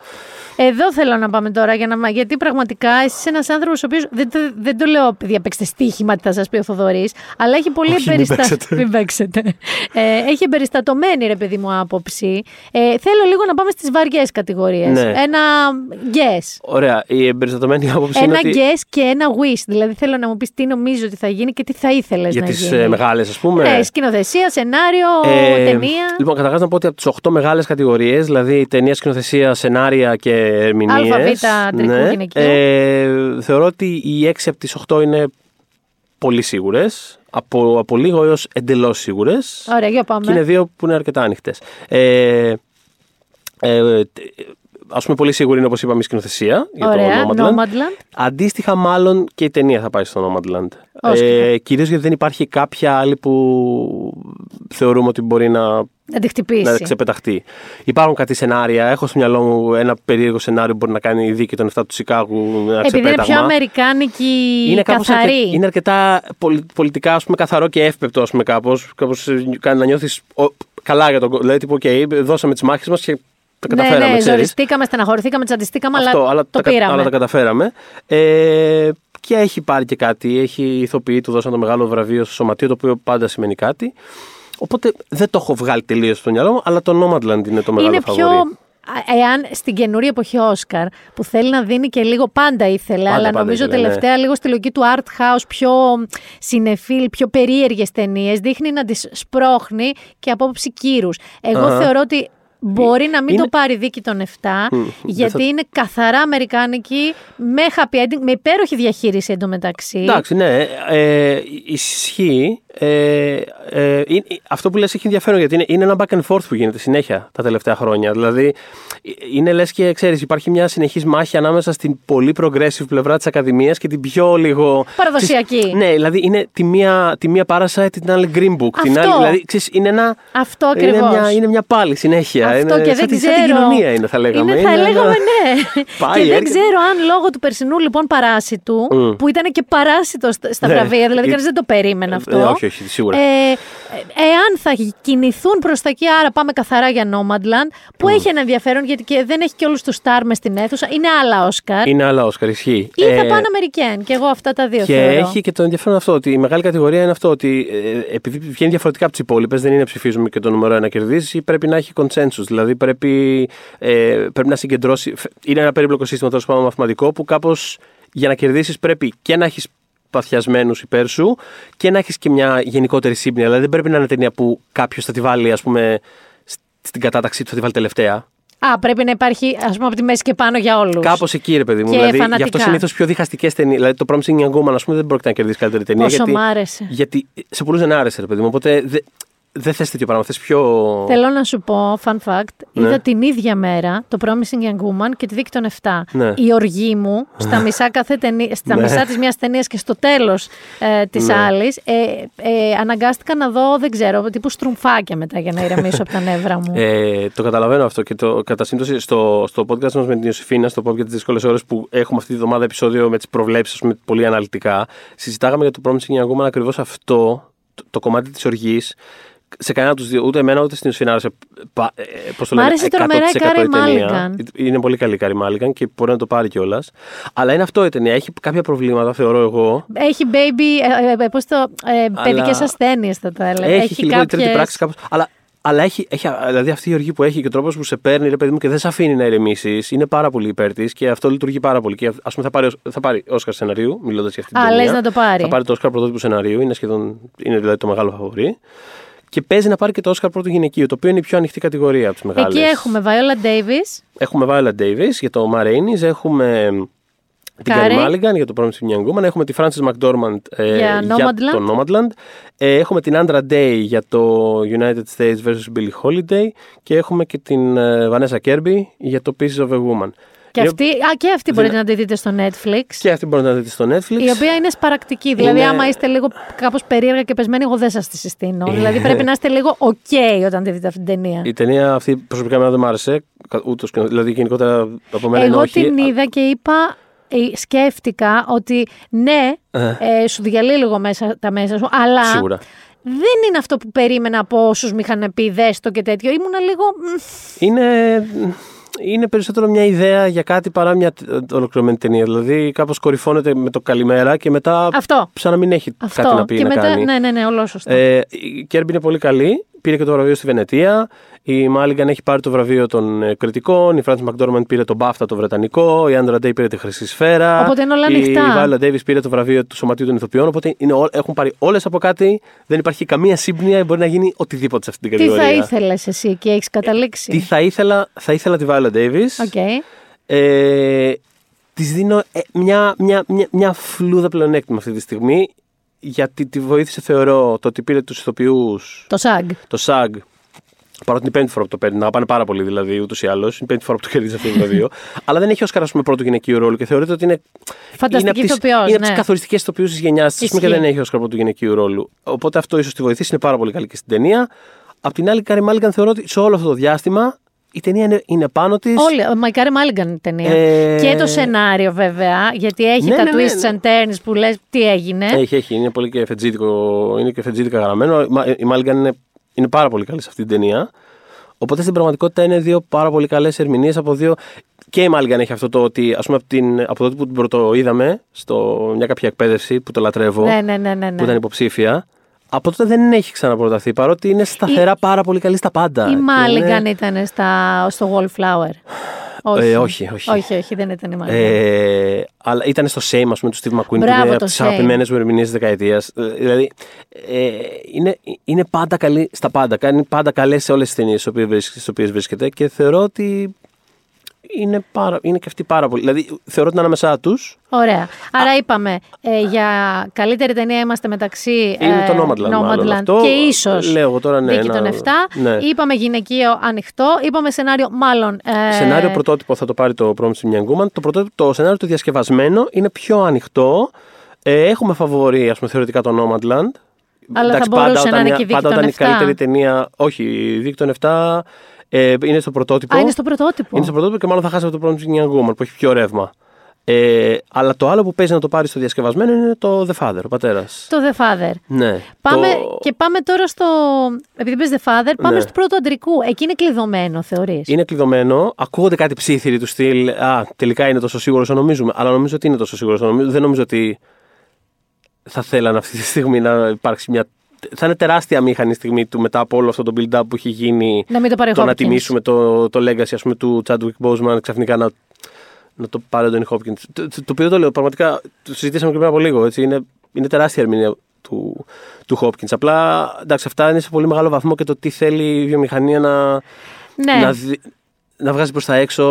Εδώ θέλω να πάμε τώρα, για να, γιατί πραγματικά εσύ είσαι ένας άνθρωπος ο οποίο. Δεν, το- δεν το λέω επειδή παίξτε στοίχημα, τι θα σας πει ο Θοδωρής, αλλά έχει πολύ Όχι, μην εμπεριστα- παίξετε. Μην παίξετε. Ε, έχει εμπεριστατωμένη, ρε παιδί μου, άποψη. Ε, θέλω λίγο να πάμε στις βαριές κατηγορίες. Ναι. Ένα guess. Ωραία. Η εμπεριστατωμένη άποψη είναι Ένα ότι. guess και ένα wish. Δηλαδή θέλω να μου πεις τι νομίζω ότι θα γίνει και τι θα ήθελες Για να τις γίνει. μεγάλες, ας πούμε. Ναι, σκηνοθεσία, σενάριο, Ε, ταινία. Λοιπόν, καταρχάς να πω ότι από τις 8 μεγάλες κατηγορίες, δηλαδή ταινία, σκηνοθεσία, σενάρια και ερμηνείες. Α, Β, αντρικού, γυναικείου. ε, θεωρώ ότι οι 6 από τις 8 είναι πολύ σίγουρες. Από, από λίγο έως εντελώς σίγουρες. Ωραία, για πάμε. Και είναι δύο που είναι αρκετά ανοιχτές. Ε, ε, Α πούμε, πολύ σίγουρη είναι όπως είπαμε η σκηνοθεσία για Ωραία, το Nomadland. Nomadland. Αντίστοιχα, μάλλον και η ταινία θα πάει στο Nomadland. Όσκαρ. Ε, Κυρίως γιατί δεν υπάρχει κάποια άλλη που θεωρούμε ότι μπορεί να, Να τη χτυπήσει. να ξεπεταχτεί. Υπάρχουν κάτι σενάρια. Έχω στο μυαλό μου ένα περίεργο σενάριο που μπορεί να κάνει η δίκη των 7 του Σικάγου. Ένα Επειδή είναι ξεπέταγμα. πιο αμερικάνικη Είναι κάπως καθαρή. αρκε- είναι αρκετά πολι- πολιτικά ας πούμε, καθαρό και εύπεπτο ας πούμε, κάπως. Κάπως ε, κάνει να νιώθεις ο, καλά για τον κόσμο. Δηλαδή, τύπου, οκ, δώσαμε τις μάχες μας και τα καταφέραμε, ναι, ναι, ξέρεις. ζοριστήκαμε, στεναχωρηθήκαμε, τσαντιστήκαμε, Αυτό, αλλά, αλλά, το τα, κα- πήραμε. αλλά τα καταφέραμε. Ε, και έχει πάρει και κάτι. Έχει ηθοποιοί, του δώσαν το μεγάλο βραβείο στο σωματείο, το οποίο πάντα σημαίνει κάτι. Οπότε δεν το έχω βγάλει τελείως στο μυαλό μου, αλλά το Nomadland είναι το μεγάλο είναι φαβορί. πιο. α, Εάν στην καινούρια εποχή Όσκαρ, που θέλει να δίνει και λίγο πάντα ήθελε, Πάντα, αλλά πάντα νομίζω ήθελε, ναι. τελευταία λίγο στη λογική του art house, πιο συνεφίλ, πιο περίεργες ταινίες, δείχνει να τις σπρώχνει και από άποψη κύρους. Εγώ Αχα. θεωρώ ότι μπορεί να μην Είναι- το πάρει δίκη των 7, δεν γιατί θα- είναι καθαρά αμερικάνικη, με happy ending, με υπέροχη διαχείριση εντωμεταξύ. Εντάξει, ναι, ε, ισχύει. Ε, ε, είναι- αυτό που λες έχει ενδιαφέρον γιατί είναι, είναι ένα back and forth που γίνεται συνέχεια τα τελευταία χρόνια. Δηλαδή, ε, είναι λες και ξέρεις, υπάρχει μια συνεχής μάχη ανάμεσα στην πολύ progressive πλευρά της Ακαδημίας και την πιο λίγο... Παραδοσιακή. ξέρεις, ναι, δηλαδή είναι τη μία, τη μία Parasite, την άλλη Green Book. Την Αυτό. άλλη, δηλαδή, ξέρεις, είναι ένα... Αυτό είναι ακριβώς. μια, είναι μια πάλι συνέχεια. Αυτό είναι, και σαν, δεν τη- ξέρω. σαν την κοινωνία είναι, θα λέγαμε. Είναι, θα Είναι ένα- λέγαμε ναι. Πάει, και δεν έρχεται. ξέρω αν λόγω του περσινού λοιπόν παράσιτου, Μμ. που ήταν και παράσιτο στα στα Ναι. βραβεία, δηλαδή Ε, κανείς δεν το περίμενε αυτό. ε, όχι, όχι, σίγουρα. Ε, ε, εάν θα κινηθούν προς τα εκεί, άρα πάμε καθαρά για Nomadland, που έχει ένα ενδιαφέρον γιατί και δεν έχει και όλους τους στάρ μες στην αίθουσα, είναι άλλα Όσκαρ. Είναι άλλα Όσκαρ, ισχύει. Ή θα Ε, πάνε Αμερικέν. Και εγώ αυτά τα δύο Και θεωρώ. έχει και το ενδιαφέρον αυτό ότι η μεγάλη κατηγορία είναι αυτό ότι ε, επειδή βγαίνει διαφορετικά από τις υπόλοιπες, δεν είναι ψηφίζουμε και το νούμερο ένα κερδίζει, πρέπει να έχει consensus. Δηλαδή πρέπει, ε, πρέπει να συγκεντρώσει. Είναι ένα περίπλοκο σύστημα τέλος πάντων μαθηματικό που κάπως για να κερδίσεις πρέπει και να έχεις παθιασμένους υπέρ σου και να έχεις και μια γενικότερη σύμπνοια. Δηλαδή δεν πρέπει να είναι ταινία που κάποιος θα τη βάλει, ας πούμε, στην κατάταξή του, θα τη βάλει τελευταία. Α, πρέπει να υπάρχει, ας πούμε, από τη μέση και πάνω για όλους. Κάπως εκεί, ρε παιδί μου. Και δηλαδή, γι' φανατικά. αυτό συνήθως πιο διχαστικές ταινίες. Δηλαδή, το Promising Young Woman, ας πούμε, δεν πρόκειται να κερδίσει καλύτερη ταινία. Πόσο γιατί, μ' άρεσε. Γιατί σε πολλούς δεν άρεσε, ρε παιδί μου. Οπότε δεν δε θες τέτοιο πράγμα. Θες πιο. Θέλω να σου πω, fun fact, Ναι. είδα την ίδια μέρα το Promising Young Woman και τη δίκη των 7. Ναι. Η οργή μου στα μισά, κάθε ταινία, στα Ναι. μισά της μιας ταινίας και στο τέλος ε, της Ναι. άλλης ε, ε, αναγκάστηκα να δω, δεν ξέρω, τύπου στρουμφάκια μετά για να ηρεμήσω από τα νεύρα μου. Ε, το καταλαβαίνω αυτό και το, κατά σύμπτωση στο, στο podcast μας με την Ιωσηφίνα, στο podcast για τις δύσκολες ώρες που έχουμε αυτή τη βδομάδα επεισόδιο με τις προβλέψεις, πολύ αναλυτικά, συζητάγαμε για το Promising Young Woman ακριβώς αυτό, το, το κομμάτι της οργής. Σε κανένα από τους δύο, ούτε εμένα ούτε στην Ιωσηφίνα άρεσε. πα- ε, πώς το Μ' λένε, άρεσε τρομερά η 100% Κάρι ταινία. Μάλιγκαν. Είναι πολύ καλή η Κάρι Μάλιγκαν και μπορεί να το πάρει κιόλας. Αλλά είναι αυτό η ταινία. Έχει κάποια προβλήματα, θεωρώ εγώ. Έχει baby, ε, ε, πώς το, ε, παιδικές ασθένειες θα το έλεγα. Έχει, έχει λίγο η τρίτη κάποιες- πράξη κάπως. Αλλά, αλλά έχει, έχει, δηλαδή αυτή η οργή που έχει και ο τρόπος που σε παίρνει, ρε παιδί μου, και δεν σε αφήνει να ηρεμήσει, είναι πάρα πολύ υπέρ της και αυτό λειτουργεί πάρα πολύ. Και ας πούμε θα πάρει, θα πάρει Όσκαρ σεναρίου, μιλώντας για αυτή την Α, ταινία. λες να το πάρει. Θα πάρει το Όσκαρ πρωτότυπου σεναρίου, είναι σχεδόν είναι δηλαδή το μεγάλο φαβορή. Και παίζει να πάρει και το Όσκαρ πρώτο γυναικείο, το οποίο είναι η πιο ανοιχτή κατηγορία από τις μεγάλες. Εκεί έχουμε Viola Davis. Έχουμε Viola Davis για το Ma Rainey's, έχουμε την Κάρι. Κάρι Μάλιγκαν για το Promising Young Woman, έχουμε τη Frances McDormand ε, Για Nomadland. το Nomadland, ε, έχουμε την Andra Day για το United States vs. Billie Holiday και έχουμε και την ε, Vanessa Kirby για το Pieces of a Woman. Και Η- αυτή, α, και αυτή μπορείτε να τη δείτε στο Netflix. Και αυτή μπορείτε να δείτε στο Netflix. Η οποία είναι σπαρακτική. Δηλαδή, Είναι- άμα είστε λίγο κάπως περίεργα και πεσμένοι, εγώ δεν σας τη συστήνω. Ε. δηλαδή, πρέπει να είστε λίγο OK όταν τη δείτε αυτή την ταινία. Η ταινία αυτή προσωπικά εμένα δεν μου άρεσε. κα- Ούτως, και- δηλαδή γενικότερα από μένα είναι Εγώ όχι. την είδα και είπα, ε, σκέφτηκα ότι ναι, ε, σου διαλύει λίγο μέσα, τα μέσα σου, αλλά Σίγουρα. δεν είναι αυτό που περίμενα από όσους με είχαν πει δέστο και τέτοιο. Ήμουνα λίγο. μ, Είναι, είναι περισσότερο μια ιδέα για κάτι παρά μια τ- ολοκληρωμένη ταινία. Δηλαδή κάπως κορυφώνεται με το καλημέρα και μετά Αυτό. σαν να μην έχει Αυτό. κάτι να πει και να μετά, κάνει. ναι, ναι, ναι, όλο σωστό. Ε, η Κέρμπι είναι πολύ καλή. Πήρε και το βραβείο στη Βενετία. Η Μάλιγκαν έχει πάρει το βραβείο των ε, κριτικών. Η Frances McDormand πήρε τον BAFTA το βρετανικό. Η Άντρα Ντέι πήρε τη Χρυσή Σφαίρα. Οπότε είναι όλα η ανοιχτά. Η Viola Davis πήρε το βραβείο του Σωματείου των Ηθοποιών. Οπότε είναι, ό- έχουν πάρει όλες από κάτι. Δεν υπάρχει καμία σύμπνοια. Μπορεί να γίνει οτιδήποτε σε αυτή την Τι κατηγορία. θα ήθελες εσύ και έχεις καταλήξει; Τι θα ήθελα, θα ήθελα τη Viola Davis. OK. Ε, της δίνω ε, μια, μια, μια, μια φλούδα πλεονέκτημα αυτή τη στιγμή. Γιατί τη βοήθησε, θεωρώ, το ότι πήρε τους ηθοποιούς Το SAG. το SAG. Παρότι είναι η πέμπτη φορά που το παίρνει, να πάνε πάρα πολύ δηλαδή ούτως ή άλλως. Είναι η πέμπτη φορά που το κερδίζει αυτό το βραβείο. Αλλά δεν έχει ω με πρώτο γυναικείο ρόλο και θεωρείται ότι είναι. Φανταστική είναι ηθοποιός, Είναι από ναι. τι καθοριστικές ηθοποιούς της γενιάς τη και Ισχύει. δεν έχει ω πρώτο γυναικείο ρόλο. Οπότε αυτό ίσως τη βοηθήσει. Είναι πάρα πολύ καλή και στην ταινία. Απ' την άλλη, η Κάρι Μάλιγκαν θεωρώ ότι σε όλο αυτό το διάστημα η ταινία είναι, είναι πάνω της. Όλοι, ο Μαϊκάρη Μάλιγκαν η ταινία. Ε, Και το σενάριο βέβαια, γιατί έχει Ναι, τα ναι, ναι, twists ναι. and turns που λες τι έγινε. Έχει, έχει. Είναι πολύ και φετζίδικο, είναι και φετζίδικα γραμμένο. Η Μα- Η Μάλιγκαν είναι, είναι πάρα πολύ καλή σε αυτή την ταινία. Οπότε στην πραγματικότητα είναι δύο πάρα πολύ καλές ερμηνείες από δύο. Και η Μάλιγκαν έχει αυτό το ότι, ας πούμε, από, την, από τότε που την πρώτο είδαμε, στο μια κάποια εκπαίδευση που το λατρεύω, Ναι, ναι, ναι, ναι, ναι. που ήταν υποψήφια, από τότε δεν έχει ξαναπροταθεί. Παρότι είναι σταθερά πάρα πολύ καλή στα πάντα. Η Και Μάλιγκαν είναι- ήταν στα, στο Wallflower. όχι. Ε, όχι, όχι. όχι, όχι, δεν ήταν η Μάλιγκαν. Ε, αλλά ήταν στο Same, ας πούμε, του Steve McQueen, που Μπράβο, είναι το από τις Same. αγαπημένες μου ερμηνείες της δεκαετίας. Δηλαδή, ε, είναι, είναι πάντα καλή στα πάντα. Κάνει πάντα καλές σε όλες τις ταινίες στις οποίες βρίσκεται και θεωρώ ότι είναι, πάρα, είναι και αυτή πάρα πολύ. Δηλαδή, θεωρώ ότι είναι ανάμεσά τους. Ωραία. Άρα είπαμε, ε, για καλύτερη ταινία είμαστε μεταξύ Είναι ε, το Nomadland, μάλλον αυτό. και ίσως Λέω εγώ τώρα, ναι, Δίκη ένα- των 7. ναι. Είπαμε γυναικείο ανοιχτό. Είπαμε σενάριο μάλλον. ε, Σενάριο πρωτότυπο θα το πάρει το Promising Young Woman. Το, πρωτότυπο, το σενάριο το διασκευασμένο είναι πιο ανοιχτό. Ε, έχουμε φαβορή, ας πούμε, θεωρητικά το Nomadland. Αλλά θα μπορούσε να είναι και η Δίκη πάντα των όταν η 7. καλύτερη ταινία. Όχι, η Δίκη των 7 ε, είναι στο πρωτότυπο. Α, είναι στο πρωτότυπο. Είναι στο πρωτότυπο και μάλλον θα χάσει από το Promising Young Woman που έχει πιο ρεύμα. Ε, αλλά το άλλο που παίζει να το πάρει στο διασκευασμένο είναι το The Father, ο πατέρας. Το The Father. Ναι. Πάμε, Το- Και πάμε τώρα στο. Επειδή πες The Father, πάμε Ναι. στο πρώτο αντρικού. Εκεί είναι κλειδωμένο, θεωρείς; Είναι κλειδωμένο. Ακούγονται κάτι ψήθυροι του στυλ. Α, τελικά είναι τόσο σίγουρο όσο νομίζουμε. Αλλά νομίζω ότι είναι τόσο σίγουρο όσο νομίζουμε. Δεν νομίζω ότι θα θέλαν αυτή τη στιγμή να υπάρξει μια. Θα είναι τεράστια μήχανη στιγμή του μετά από όλο αυτό το build-up που έχει γίνει. Να μην το πάρει ο το να Hopkins. τιμήσουμε το, το legacy ας πούμε, του Chadwick Boseman ξαφνικά να, να το πάρει ο Donny Hopkins. Το, το, το οποίο το λέω πραγματικά το συζητήσαμε και πριν από λίγο. Έτσι, είναι, είναι τεράστια ερμηνεία του, του Hopkins. Απλά εντάξει, αυτά είναι σε πολύ μεγάλο βαθμό και το τι θέλει η βιομηχανία να, Ναι. να, δι- να βγάζει προς τα έξω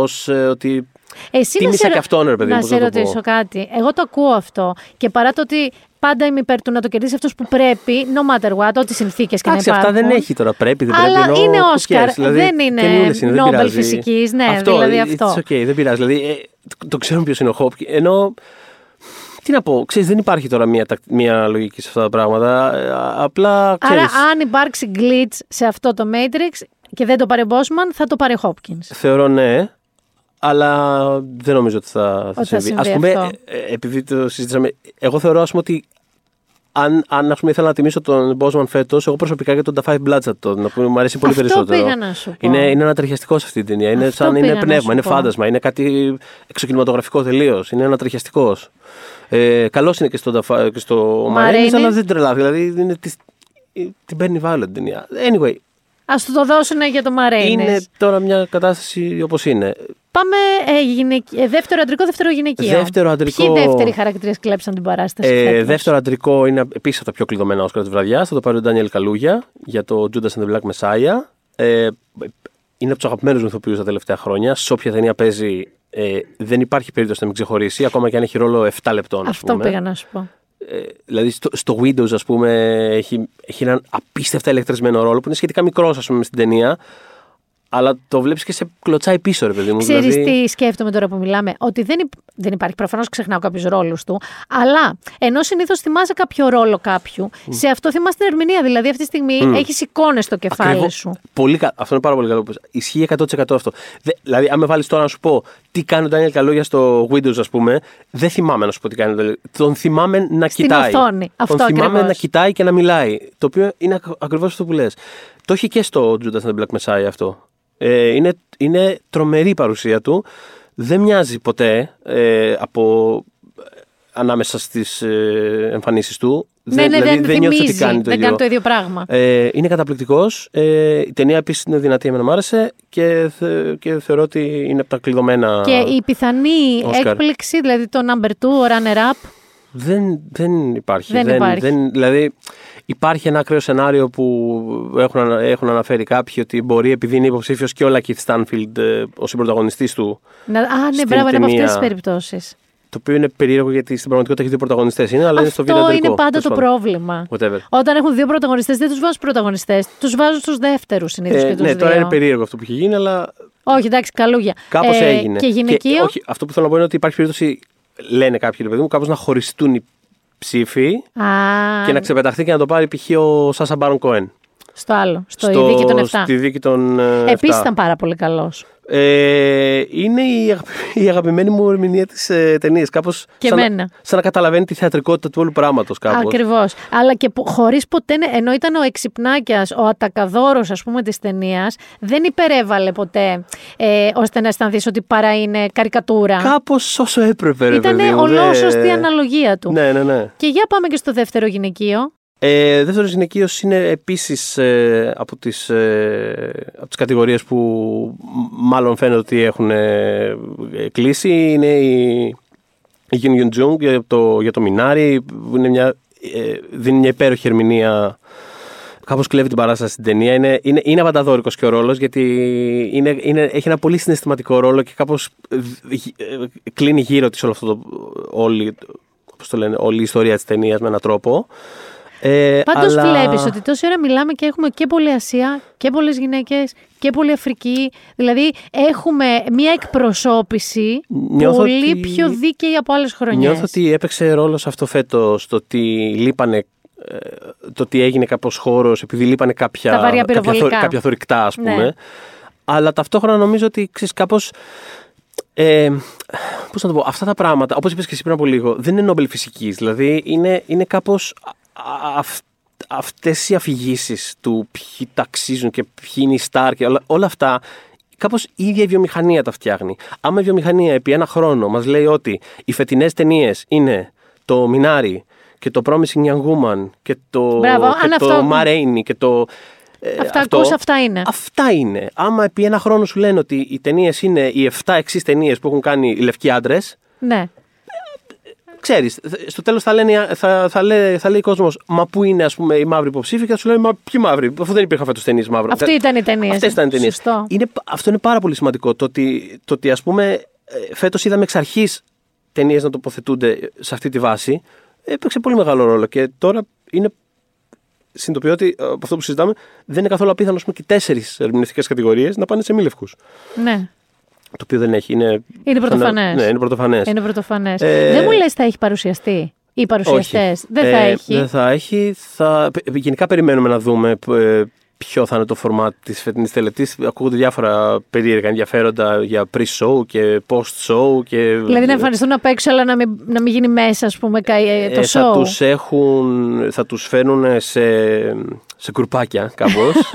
ως ότι. Εσύ να τίμησα σε, και αυτόν, ρε παιδί να μου, σε πώς να το ρωτήσω πω. κάτι. Εγώ το ακούω αυτό. Και παρά το ότι πάντα είμαι υπέρ του να το κερδίσει αυτός που πρέπει, no matter what, ό,τι συνθήκες και να Εντάξει, υπάρχουν. αυτά δεν έχει τώρα. Πρέπει, δεν Αλλά πρέπει. ενώ είναι who Όσκαρ, cares, δηλαδή, δεν είναι καινούριες είναι, δεν Nobel πειράζει. φυσικής, ναι, αυτό, δηλαδή it's αυτό. okay, δεν πειράζει. Δηλαδή, ε, το, το ξέρουμε ποιος είναι ο Hopkins. Ενώ. Τι να πω, ξέρεις, δεν υπάρχει τώρα μία, τακ- μία λογική σε αυτά τα πράγματα. Ε, απλά, Άρα, ξέρεις, αν υπάρξει glitch σε αυτό το Matrix και δεν το πάρει ο Bosman, θα το πάρει ο Hopkins. θεωρώ ναι, αλλά δεν νομίζω ότι θα, θα Ότι θα συμβεί. συμβεί Ας πούμε, αυτό. ε, ε, επειδή το συζητήσαμε, εγώ θεωρώ ας πούμε, ότι αν, αν ας πούμε, ήθελα να τιμήσω τον Bosman φέτος, εγώ προσωπικά και τον The Five Bloods θα το, να πούμε, μου αρέσει πολύ Αυτό περισσότερο. πήγα να σου πω. Είναι, είναι ανατριχιαστικό σε αυτή την ταινία. Είναι Αυτό σαν πήγα είναι να πνεύμα, σου είναι πω. φάντασμα, είναι κάτι εξοκινηματογραφικό τελείως. Είναι ανατριχιαστικός. Ε, Καλός είναι και στο, The Fi- και στο Μαρίνης. Marines, αλλά δεν τρελά. Δηλαδή είναι της, την παίρνει βάλω την ταινία. Anyway, Α του το δώσουν για το Μαρέινε. είναι τώρα μια κατάσταση όπως είναι. Πάμε ε, γυναικ- ε, δεύτερο αντρικό, δεύτερο γυναικείο. Δεύτερο αντρικό- Ποιοι δεύτεροι χαρακτήρες κλέψαν την παράσταση. Ε, φέτος; δεύτερο αντρικό είναι επίσης από τα πιο κλειδωμένα Όσκαρ της βραδιάς. Θα το πάρει ο Ντάνιελ Καλούγια για το Judas and the Black Messiah. Ε, είναι από τους αγαπημένους μου ηθοποιούς τα τελευταία χρόνια. Σε όποια ταινία παίζει, ε, δεν υπάρχει περίπτωση να μην ξεχωρίσει, ακόμα και αν έχει ρόλο 7 λεπτών. ας Αυτό πούμε. πήγα να σου πω. Ε, δηλαδή στο, στο Windows, ας πούμε, έχει, έχει έναν απίστευτα ηλεκτρισμένο ρόλο που είναι σχετικά μικρός, ας πούμε, στην ταινία. Αλλά το βλέπεις και σε κλωτσάει πίσω, ρε παιδί μου. Ξέρεις δηλαδή, τι σκέφτομαι τώρα που μιλάμε, ότι δεν, υπ- δεν υπάρχει. Προφανώς ξεχνάω κάποιους ρόλους του, αλλά ενώ συνήθως θυμάσαι κάποιο ρόλο κάποιου, σε αυτό θυμάσαι την ερμηνεία. Δηλαδή αυτή τη στιγμή έχεις εικόνες στο κεφάλι Ακριβώς. σου. Πολύ κα... Αυτό είναι πάρα πολύ καλό. που είπες. Ισχύει 100% αυτό. Δε... Δηλαδή, αν με βάλεις τώρα να σου πω τι κάνει ο Ντάνιελ Καλόγια στο Windows, ας πούμε, δεν θυμάμαι να σου πω τι κάνει. ο Daniel. Τον θυμάμαι να Στην κοιτάει. οθόνη. Αυτό Τον θυμάμαι ακριβώς. να κοιτάει και να μιλάει. Το οποίο είναι ακριβώς αυτό που λες. Το έχει και στο Judas and the Black Messiah αυτό. Ε, είναι, είναι τρομερή η παρουσία του. Δεν μοιάζει ποτέ ε, από ανάμεσα στις ε, εμφανίσεις του. Ναι, ναι, δηλαδή, δεν, νιώθεις θυμίζει. ότι κάνει το δεν ίδιο. κάνει το ίδιο πράγμα. Ε, είναι καταπληκτικός. Ε, η ταινία επίσης είναι δυνατή, εμένα μου άρεσε και, θε- και θεωρώ ότι είναι από τα κλειδωμένα. Και η πιθανή Όσκαρ. έκπληξη, δηλαδή το number 2, ο runner-up, Δεν, δεν υπάρχει. Δεν υπάρχει. δηλαδή, υπάρχει ένα ακραίο σενάριο που έχουν, ανα- έχουν αναφέρει κάποιοι ότι μπορεί επειδή είναι υποψήφιος και ο Λακίθ Στάνφιλντ ε, ο συμπροταγωνιστής του. να, α, ναι, Στην μπράβο, είναι από αυτές ταινία- τις περιπτώσεις. Το οποίο είναι περίεργο γιατί στην πραγματικότητα έχει δύο πρωταγωνιστές. Είναι, αλλά είναι στο βίντεο Αυτό αντρικό, είναι πάντα τέλος το πάντων. πρόβλημα. Whatever. Όταν έχουν δύο πρωταγωνιστές, δεν τους βάζουν πρωταγωνιστές. Τους βάζουν στους δεύτερους συνήθως Ε, και τους ναι, δύο. τώρα είναι περίεργο αυτό που έχει γίνει, αλλά Όχι, εντάξει, καλούγια. Κάπως Ε, έγινε. Και γυναικείο. όχι, αυτό που θέλω να πω είναι ότι υπάρχει περίπτωση, λένε κάποιοι, ρε παιδί μου, κάπως να χωριστούν οι ψήφοι Α, και να ξεπεταχθεί και να το πάρει π.χ. ο Σάσα Μπάρον Κόεν. στο άλλο, στο, η δίκη των 7. Στη δίκη των. ε, Επίσης 7. ήταν πάρα πολύ καλός. Ε, είναι η, αγαπη- η αγαπημένη μου ερμηνεία της ε, ταινίας. Κάπως. Και σαν, εμένα. Να, σαν να καταλαβαίνει τη θεατρικότητα του όλου πράγματος κάπως. Ακριβώς. Αλλά και χωρίς ποτέ. Ενώ ήταν ο εξυπνάκιας, ο ατακαδόρος, ας πούμε, της ταινίας, δεν υπερέβαλε ποτέ ε, ώστε να αισθανθείς ότι παρά είναι καρικατούρα. Κάπως όσο έπρεπε, ρε Ήταν παιδί μου. ολόσωστη δεν- αναλογία του. Ναι, ναι, ναι. Και για πάμε και στο δεύτερο γυναικείο. Ε, Δεύτερος γυναικείος είναι επίσης ε, από τις ε, από τις κατηγορίες που μ- μάλλον φαίνεται ότι έχουν ε, κλείσει. Είναι η, η Γιουν Γιουν Τζούγκ για το, για το Μινάρι. που Είναι μια, ε, δίνει μια υπέροχη ερμηνεία. Κάπως κλέβει την παράσταση στην ταινία. Είναι, είναι, είναι αβανταδόρικο και ο ρόλος γιατί είναι, είναι, έχει ένα πολύ συναισθηματικό ρόλο και κάπως κλείνει γύρω της όλο αυτό το. Όλη, πώς το λένε, όλη η ιστορία της ταινίας με έναν τρόπο. Ε, Πάντως αλλά- βλέπεις ότι τόση ώρα μιλάμε και έχουμε και πολλή Ασία και πολλές γυναίκες και πολλή Αφρική. Δηλαδή έχουμε μια εκπροσώπηση Νιώθω πολύ ότι- πιο δίκαιη από άλλες χρονιές. Νιώθω ότι έπαιξε ρόλο σε αυτό φέτος το ότι λείπανε. ε, Το ότι έγινε κάπως χώρος επειδή λείπανε κάποια, Τα βαριά κάποια, πυροβολικά. κάποια θωρυκτά, ας Ναι. πούμε. Αλλά ταυτόχρονα νομίζω ότι ξέρεις κάπως. Ε, Πώς να το πω, αυτά τα πράγματα, όπως είπες και εσύ πριν από λίγο, δεν είναι νόμπελ φυσικής. Δηλαδή είναι, είναι κάπως αυτές οι αφηγήσεις του ποιοι ταξίζουν και ποιοι είναι οι στάρ και όλα, όλα αυτά. Κάπως η ίδια η βιομηχανία τα φτιάχνει. Άμα η βιομηχανία επί ένα χρόνο μας λέει ότι οι φετινές ταινίες είναι το Μινάρι και το Promising Young Woman και το, Μπράβο, και αν το αυτό- Ma Rainey και το. ε, Αυτά αυτό, ακούς, αυτά είναι. Αυτά είναι. Άμα επί ένα χρόνο σου λένε ότι οι ταινίες είναι οι 7 εξή ταινίες που έχουν κάνει οι λευκοί άντρες, Ναι. Ξέρεις, στο τέλος θα, λένε, θα, θα, λέει, θα λέει ο κόσμος, Μα πού είναι ας πούμε, οι μαύροι υποψήφοι, και θα σου λέει Μα ποιοι μαύροι, αφού δεν υπήρχαν φέτος ταινίες μαύρων. Αυτή ήταν η ταινία. Αυτές ήταν οι ταινίες. Σωστό. Είναι, αυτό είναι πάρα πολύ σημαντικό. Το ότι, το ότι ας πούμε, φέτος είδαμε εξ αρχής ταινίες να τοποθετούνται σε αυτή τη βάση, έπαιξε πολύ μεγάλο ρόλο. Και τώρα είναι. Συνειδητοποιώ ότι ε, από αυτό που συζητάμε δεν είναι καθόλου απίθανο ας πούμε, και τέσσερις ερμηνευτικές κατηγορίες να πάνε σε μη λευκούς. Ναι. Το οποίο δεν έχει. Είναι, Είναι πρωτοφανές. Ναι, είναι πρωτοφανές. Είναι πρωτοφανές. Ε, Δεν μου λες θα έχει παρουσιαστεί ή παρουσιαστές. Δεν θα Ε, έχει. Δεν θα έχει. Θα... πε- Γενικά περιμένουμε να δούμε ε, ποιο θα είναι το format της φετινής τελετής. Ακούγονται διάφορα περίεργα ενδιαφέροντα για pre-show και post-show. Και... Δηλαδή να εμφανιστούν απ' έξω, αλλά να μην, να μην γίνει μέσα, ας πούμε, κα- ε, το Ε, θα show. τους έχουν, θα τους φέρουν σε, σε κουρπάκια κάπως.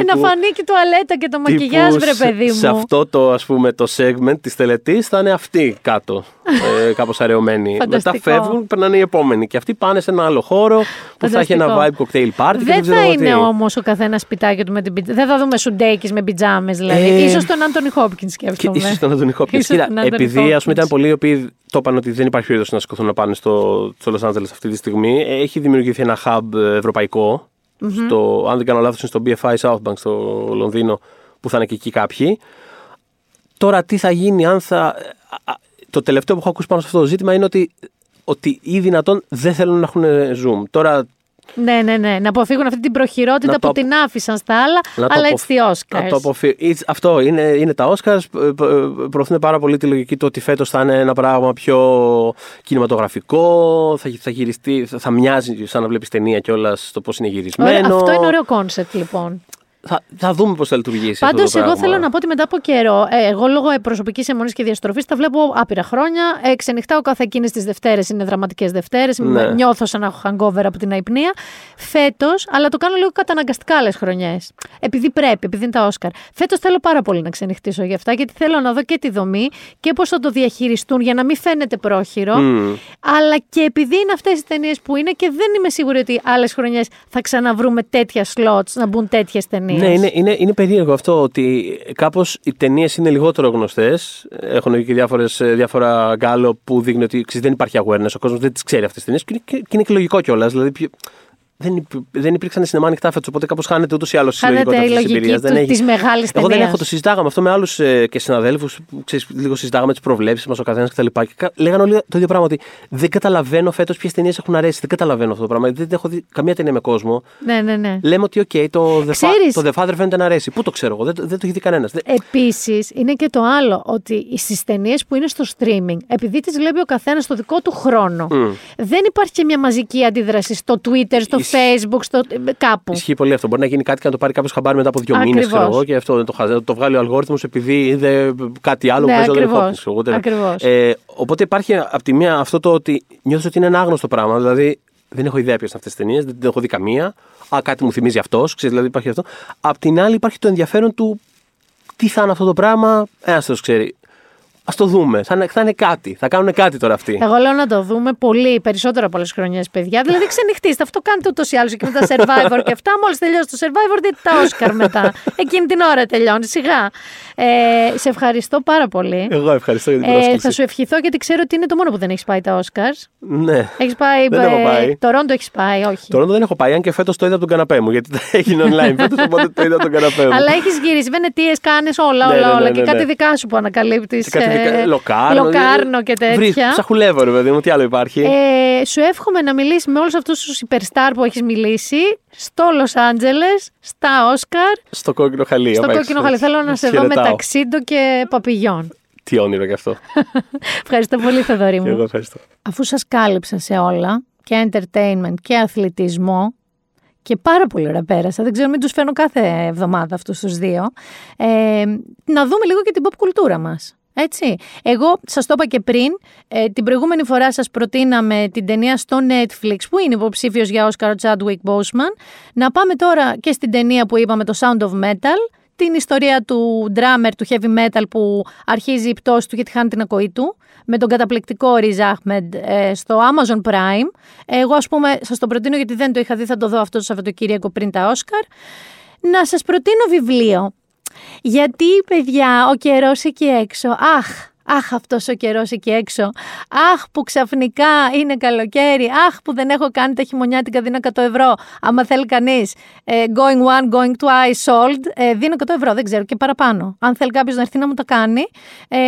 Ένα φανίκι τουαλέτα και το μακιγιάζ, Τύπου βρε σε- παιδί μου. Σε αυτό το, ας πούμε, το segment της τελετής θα είναι αυτοί κάτω, ε, κάπως αραιωμένοι. Μετά Φανταστικό. φεύγουν, περνάνε οι επόμενοι. Και αυτοί πάνε σε ένα άλλο χώρο που θα έχει ένα Φανταστικό. vibe cocktail party. και Δεν ξέρω θα εγώ είναι τι. όμως ο καθένας σπιτάκι του με την πιτζά. Δεν θα δούμε σουντέκι με πιτζάμες δηλαδή. Ε, Ίσως τον Άντωνι Χόπκινς Και σκέφτομαι. ίσως τον Αντώνη Χόπκινς. Ίσως Κοίτα, τον Anthony επειδή ας πούμε, Hopkins. ήταν πολλοί οι οποίοι το είπαν ότι δεν υπάρχει περίπτωση να σηκωθούν να πάνε στο, στο Los Angeles αυτή τη στιγμή, ε, έχει δημιουργηθεί ένα hub ε, ευρωπαϊκό. Στο, αν δεν κάνω λάθος, είναι στο BFI Southbank στο Λονδίνο, που θα είναι και εκεί κάποιοι. Τώρα τι θα γίνει, αν θα. α, α, Το τελευταίο που έχω ακούσει πάνω σε αυτό το ζήτημα είναι ότι, ότι ή δυνατόν δεν θέλουν να έχουν Zoom. Τώρα Ναι, ναι, ναι. Να αποφύγουν αυτή την προχειρότητα Να που το την άφησαν στα άλλα, Να το αλλά αποφ- it's the Oscars. να το αποφυ- It's- Αυτό είναι, είναι τα Oscars. ε, ε, Προωθούν πάρα πολύ τη λογική του ότι φέτος θα είναι ένα πράγμα πιο κινηματογραφικό, θα, θα γυριστεί, θα, θα μοιάζει σαν να βλέπεις ταινία κιόλας το πώς είναι Ωραία, γυρισμένο. αυτό είναι ωραίο κόνσεπτ λοιπόν. Θα, θα δούμε πώς θα λειτουργήσει Πάντως, αυτό το εγώ πράγμα. θέλω να πω ότι μετά από καιρό, ε, εγώ λόγω προσωπικής εμμονής και διαστροφής τα βλέπω άπειρα χρόνια. Ε, ξενυχτάω κάθε εκείνες τις Δευτέρες, είναι δραματικές Δευτέρες. Ναι. Νιώθω σαν να έχω hangover από την αϋπνία. Φέτος, αλλά το κάνω λίγο καταναγκαστικά άλλες χρονιές. Επειδή πρέπει, επειδή είναι τα Όσκαρ. Φέτος θέλω πάρα πολύ να ξενυχτήσω γι' αυτά, γιατί θέλω να δω και τη δομή και πώς θα το διαχειριστούν για να μην φαίνεται πρόχειρο. Μμμ. Αλλά και επειδή είναι αυτές οι ταινίες που είναι και δεν είμαι σίγουρη ότι άλλες χρονιές θα ξαναβρούμε τέτοια slots να μπουν τέτοιες ταινίες. Ναι, είναι, είναι, είναι περίεργο αυτό ότι κάπως οι ταινίες είναι λιγότερο γνωστές. Έχουν και διάφορες, ε, διάφορα γκάλο που δείχνει ότι ξέρεις, δεν υπάρχει awareness. Ο κόσμος δεν τις ξέρει αυτές τις ταινίες και, είναι- και, και είναι και λογικό κιόλας. Δηλαδή, ποιο- δεν, υπ- δεν υπήρξαν σινεμά ανοιχτά φέτος, οπότε κάπως χάνεται ούτως ή άλλως η Χάνεται λογικότητα η αυτή της λογική εμπειρίας. του- της μεγάλης Εγώ δεν ταινίας. έχω, το συζητάγαμε αυτό με άλλους και συναδέλφους. Λίγο συζητάγαμε τις προβλέψεις μας ο καθένας κτλ. Και, κα- λέγανε όλοι το ίδιο πράγμα. Ότι δεν καταλαβαίνω φέτος ποιες ταινίες έχουν αρέσει. Δεν καταλαβαίνω αυτό το πράγμα. Δεν έχω δει καμία ταινία με κόσμο. ναι, ναι. ναι. Λέμε ότι, OK, το, The, Fa- Ξέρεις- το The Father φαίνεται να αρέσει. Πού το ξέρω εγώ, δεν, δεν το έχει δει κανένας. Επίσης, είναι και το άλλο ότι στις ταινίες που είναι στο streaming, επειδή τις βλέπει ο καθένας στο δικό του χρόνο, δεν υπάρχει και μια μαζική αντίδραση στο Twitter, στο Ισχύει. Facebook, στο... κάπου. Ισχύει πολύ αυτό. Μπορεί να γίνει κάτι και να το πάρει κάποιος χαμπάρι μετά από δύο μήνες, Ακριβώς. ξέρω εγώ, και αυτό δεν το, χαζε- το βγάλει ο αλγόριθμος επειδή είδε κάτι άλλο Ναι, που παίζει ο ακριβώς. Hopkins, ξέρω εγώ, whatever. Ακριβώς. Ε, οπότε υπάρχει από τη μία αυτό το ότι νιώθω ότι είναι ένα άγνωστο πράγμα. Δηλαδή δεν έχω ιδέα ποιες είναι αυτές τις ταινίες, δεν, δεν έχω δει καμία. Α, κάτι μου θυμίζει αυτός, δηλαδή υπάρχει αυτό. Απ' την άλλη υπάρχει το ενδιαφέρον του τι θα είναι αυτό το πράγμα, ένας το ξέρει. Α το δούμε. Θα είναι, θα είναι κάτι. Θα κάνουν κάτι τώρα αυτοί. Εγώ λέω να το δούμε πολύ περισσότερο από άλλε χρονιές, παιδιά. Δηλαδή, ξενυχτήστε. Αυτό κάνετε ούτως ή άλλως και με τα survivor και αυτά. Μόλις τελειώσει το survivor, δείτε τα Oscar μετά. Εκείνη την ώρα τελειώνει. Σιγά. Ε, σε ευχαριστώ πάρα πολύ. Εγώ ευχαριστώ για την Ε, πρόσκληση. θα σου ευχηθώ γιατί ξέρω ότι είναι το μόνο που δεν έχεις πάει τα Oscars. Ναι. Έχεις πάει. Δεν έχω πάει. Το Ρόντο έχεις πάει, όχι. Το Ρόντο δεν έχω πάει, αν και φέτος το είδα από τον καναπέ μου. Γιατί έγινε online φέτος, οπότε το είδα από τον καναπέ μου. Αλλά έχεις γυρίσει Βενετίε, κάνεις όλα, Ναι, όλα, ναι, ναι, όλα. ναι, και ναι. κάτι δικά σου που ανακαλύπτεις. Και κάτι δικα- Λοκάρνο. Λοκάρνο και Βρεις, τέτοια. ψαχουλεύω, ρε παιδί μου, τι άλλο υπάρχει. Ε, σου εύχομαι να μιλήσεις με όλους αυτούς τους υπερστάρ που έχεις μιλήσει στο Λο Άντζελε, στα Όσκαρ, στο κόκκινο χαλί. στο αμέσως, κόκκινο χαλί. έτσι. Θέλω να σε δω Χαιρετάω. με ταξίντο και παπηγιόν. Τι όνειρο κι αυτό. Ευχαριστώ πολύ, Θεδωρή Και εγώ μου. ευχαριστώ. Αφού σας κάλυψα σε όλα, και entertainment και αθλητισμό, και πάρα πολύ ωραία πέρασα. Δεν ξέρω, μην τους φέρνω κάθε εβδομάδα αυτούς τους δύο. Ε, να δούμε λίγο και την pop κουλτούρα μας. Έτσι. Εγώ σας το είπα και πριν, ε, την προηγούμενη φορά σας προτείναμε την ταινία στο Netflix που είναι υποψήφιος για Oscar ο Chadwick Boseman. Να πάμε τώρα και στην ταινία που είπαμε το Sound of Metal, την ιστορία του drummer του heavy metal που αρχίζει η πτώση του γιατί χάνει την ακοή του με τον καταπληκτικό Riz Ahmed ε, στο Amazon Prime. Εγώ ας πούμε σας το προτείνω γιατί δεν το είχα δει, θα το δω αυτό το Σαββατοκύριακο πριν τα Όσκαρ. Να σας προτείνω βιβλίο. Γιατί, παιδιά, ο καιρός εκεί έξω, αχ, Αχ, αυτός ο καιρός εκεί έξω. Αχ, που ξαφνικά είναι καλοκαίρι. Αχ, που δεν έχω κάνει τα χειμωνιάτικα, δίνω 100 ευρώ. Άμα θέλει κανείς going one, going twice, sold, ε, δίνω 100 ευρώ, δεν ξέρω και παραπάνω. Αν θέλει κάποιος να έρθει να μου το κάνει. Ε,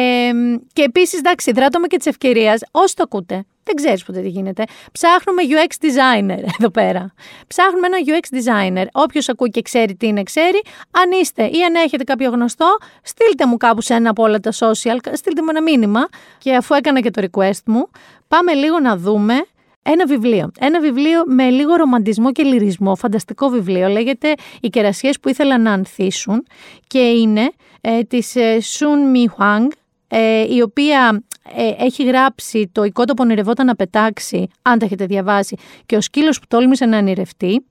και επίσης, εντάξει, δράτω και της ευκαιρίας, όσοι το ακούτε, δεν ξέρεις ποτέ τι γίνεται. Ψάχνουμε UX designer εδώ πέρα. Ψάχνουμε ένα UX designer. Όποιος ακούει και ξέρει τι είναι, ξέρει. Αν είστε ή αν έχετε κάποιο γνωστό, στείλτε μου κάπου σε ένα από όλα τα social, στείλτε μου ένα μήνυμα. Και αφού έκανα και το request μου, πάμε λίγο να δούμε ένα βιβλίο. Ένα βιβλίο με λίγο ρομαντισμό και λυρισμό. Φανταστικό βιβλίο. Λέγεται Οι κερασιές που ήθελαν να ανθίσουν και είναι ε, της ε, Sun Mi Huang ε, η οποία ε, έχει γράψει το «Η που ονειρευόταν να πετάξει», αν τα έχετε διαβάσει, και «Ο σκύλος που τόλμησε να ονειρευτεί».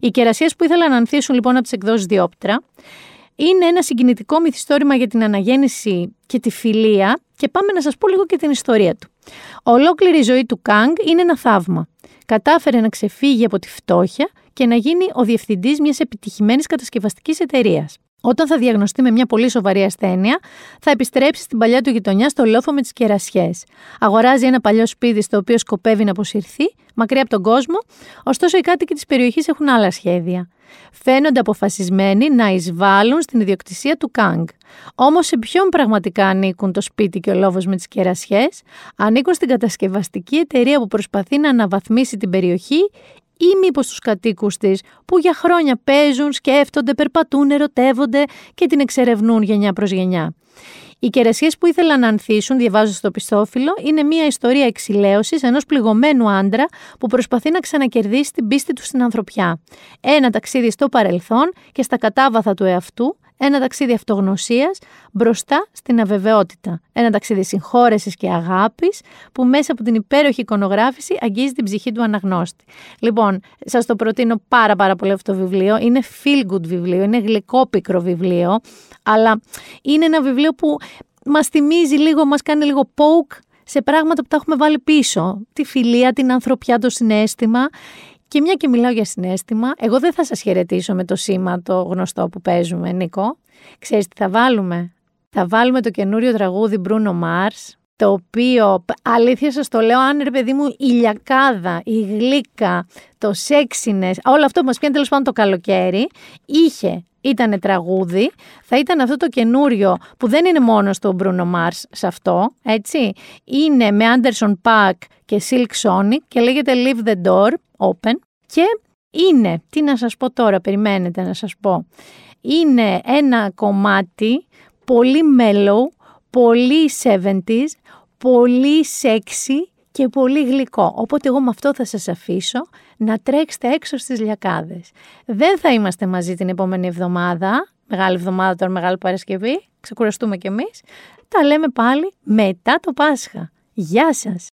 Οι κερασίες που ήθελα να ανθίσουν λοιπόν από τις εκδόσεις Διόπτρα είναι ένα συγκινητικό μυθιστόρημα για την αναγέννηση και τη φιλία και πάμε να σας πω λίγο και την ιστορία του. Ολόκληρη η ζωή του Κάγκ είναι ένα θαύμα. Κατάφερε να ξεφύγει από τη φτώχεια και να γίνει ο διευθυντής μιας επιτυχημένης κατασκευαστικής εταιρείας. Όταν θα διαγνωστεί με μια πολύ σοβαρή ασθένεια, θα επιστρέψει στην παλιά του γειτονιά στο λόφο με τις κερασιές. Αγοράζει ένα παλιό σπίτι στο οποίο σκοπεύει να αποσυρθεί, μακριά από τον κόσμο, ωστόσο οι κάτοικοι της περιοχής έχουν άλλα σχέδια. Φαίνονται αποφασισμένοι να εισβάλλουν στην ιδιοκτησία του Κάγκ. Όμως σε ποιον πραγματικά ανήκουν το σπίτι και ο λόφο με τις κερασιές, ανήκουν στην κατασκευαστική εταιρεία που προσπαθεί να αναβαθμίσει την περιοχή ή μήπως τους κατοίκους της που για χρόνια παίζουν, σκέφτονται, περπατούν, ερωτεύονται και την εξερευνούν γενιά προς γενιά. Οι κερασιές που ήθελαν να ανθίσουν, διαβάζω στο πιστόφυλλο, είναι μια ιστορία εξηλαίωσης ενός πληγωμένου άντρα που προσπαθεί να ξανακερδίσει την πίστη του στην ανθρωπιά. Ένα ταξίδι στο παρελθόν και στα κατάβαθα του εαυτού, ένα ταξίδι αυτογνωσίας μπροστά στην αβεβαιότητα. Ένα ταξίδι συγχώρεσης και αγάπης που μέσα από την υπέροχη εικονογράφηση αγγίζει την ψυχή του αναγνώστη. Λοιπόν, σας το προτείνω πάρα πάρα πολύ αυτό το βιβλίο. Είναι feel good βιβλίο, είναι γλυκόπικρο βιβλίο, αλλά είναι ένα βιβλίο που μας θυμίζει λίγο, μας κάνει λίγο poke σε πράγματα που τα έχουμε βάλει πίσω. Τη φιλία, την ανθρωπιά, το συνέστημα και μια και μιλάω για συνέστημα, εγώ δεν θα σας χαιρετήσω με το σήμα το γνωστό που παίζουμε, Νίκο. Ξέρεις τι θα βάλουμε; Θα βάλουμε το καινούριο τραγούδι Bruno Mars, το οποίο αλήθεια σας το λέω, αν ρε παιδί μου η λιακάδα, η γλύκα, το σεξινες, όλο αυτό που μας πιάνει τέλος πάντων το καλοκαίρι, είχε, ήταν τραγούδι, θα ήταν αυτό το καινούριο που δεν είναι μόνο στο Bruno Mars σε αυτό, έτσι, είναι με Anderson Paak και Silk Sonic και λέγεται Leave the Door Open. Και είναι, τι να σας πω τώρα, περιμένετε να σας πω, είναι ένα κομμάτι πολύ mellow, πολύ 70s, πολύ sexy και πολύ γλυκό. Οπότε εγώ με αυτό θα σας αφήσω να τρέξετε έξω στις λιακάδες. Δεν θα είμαστε μαζί την επόμενη εβδομάδα, μεγάλη εβδομάδα τώρα, μεγάλη Παρασκευή, ξεκουραστούμε κι εμείς. Τα λέμε πάλι μετά το Πάσχα. Γεια σας!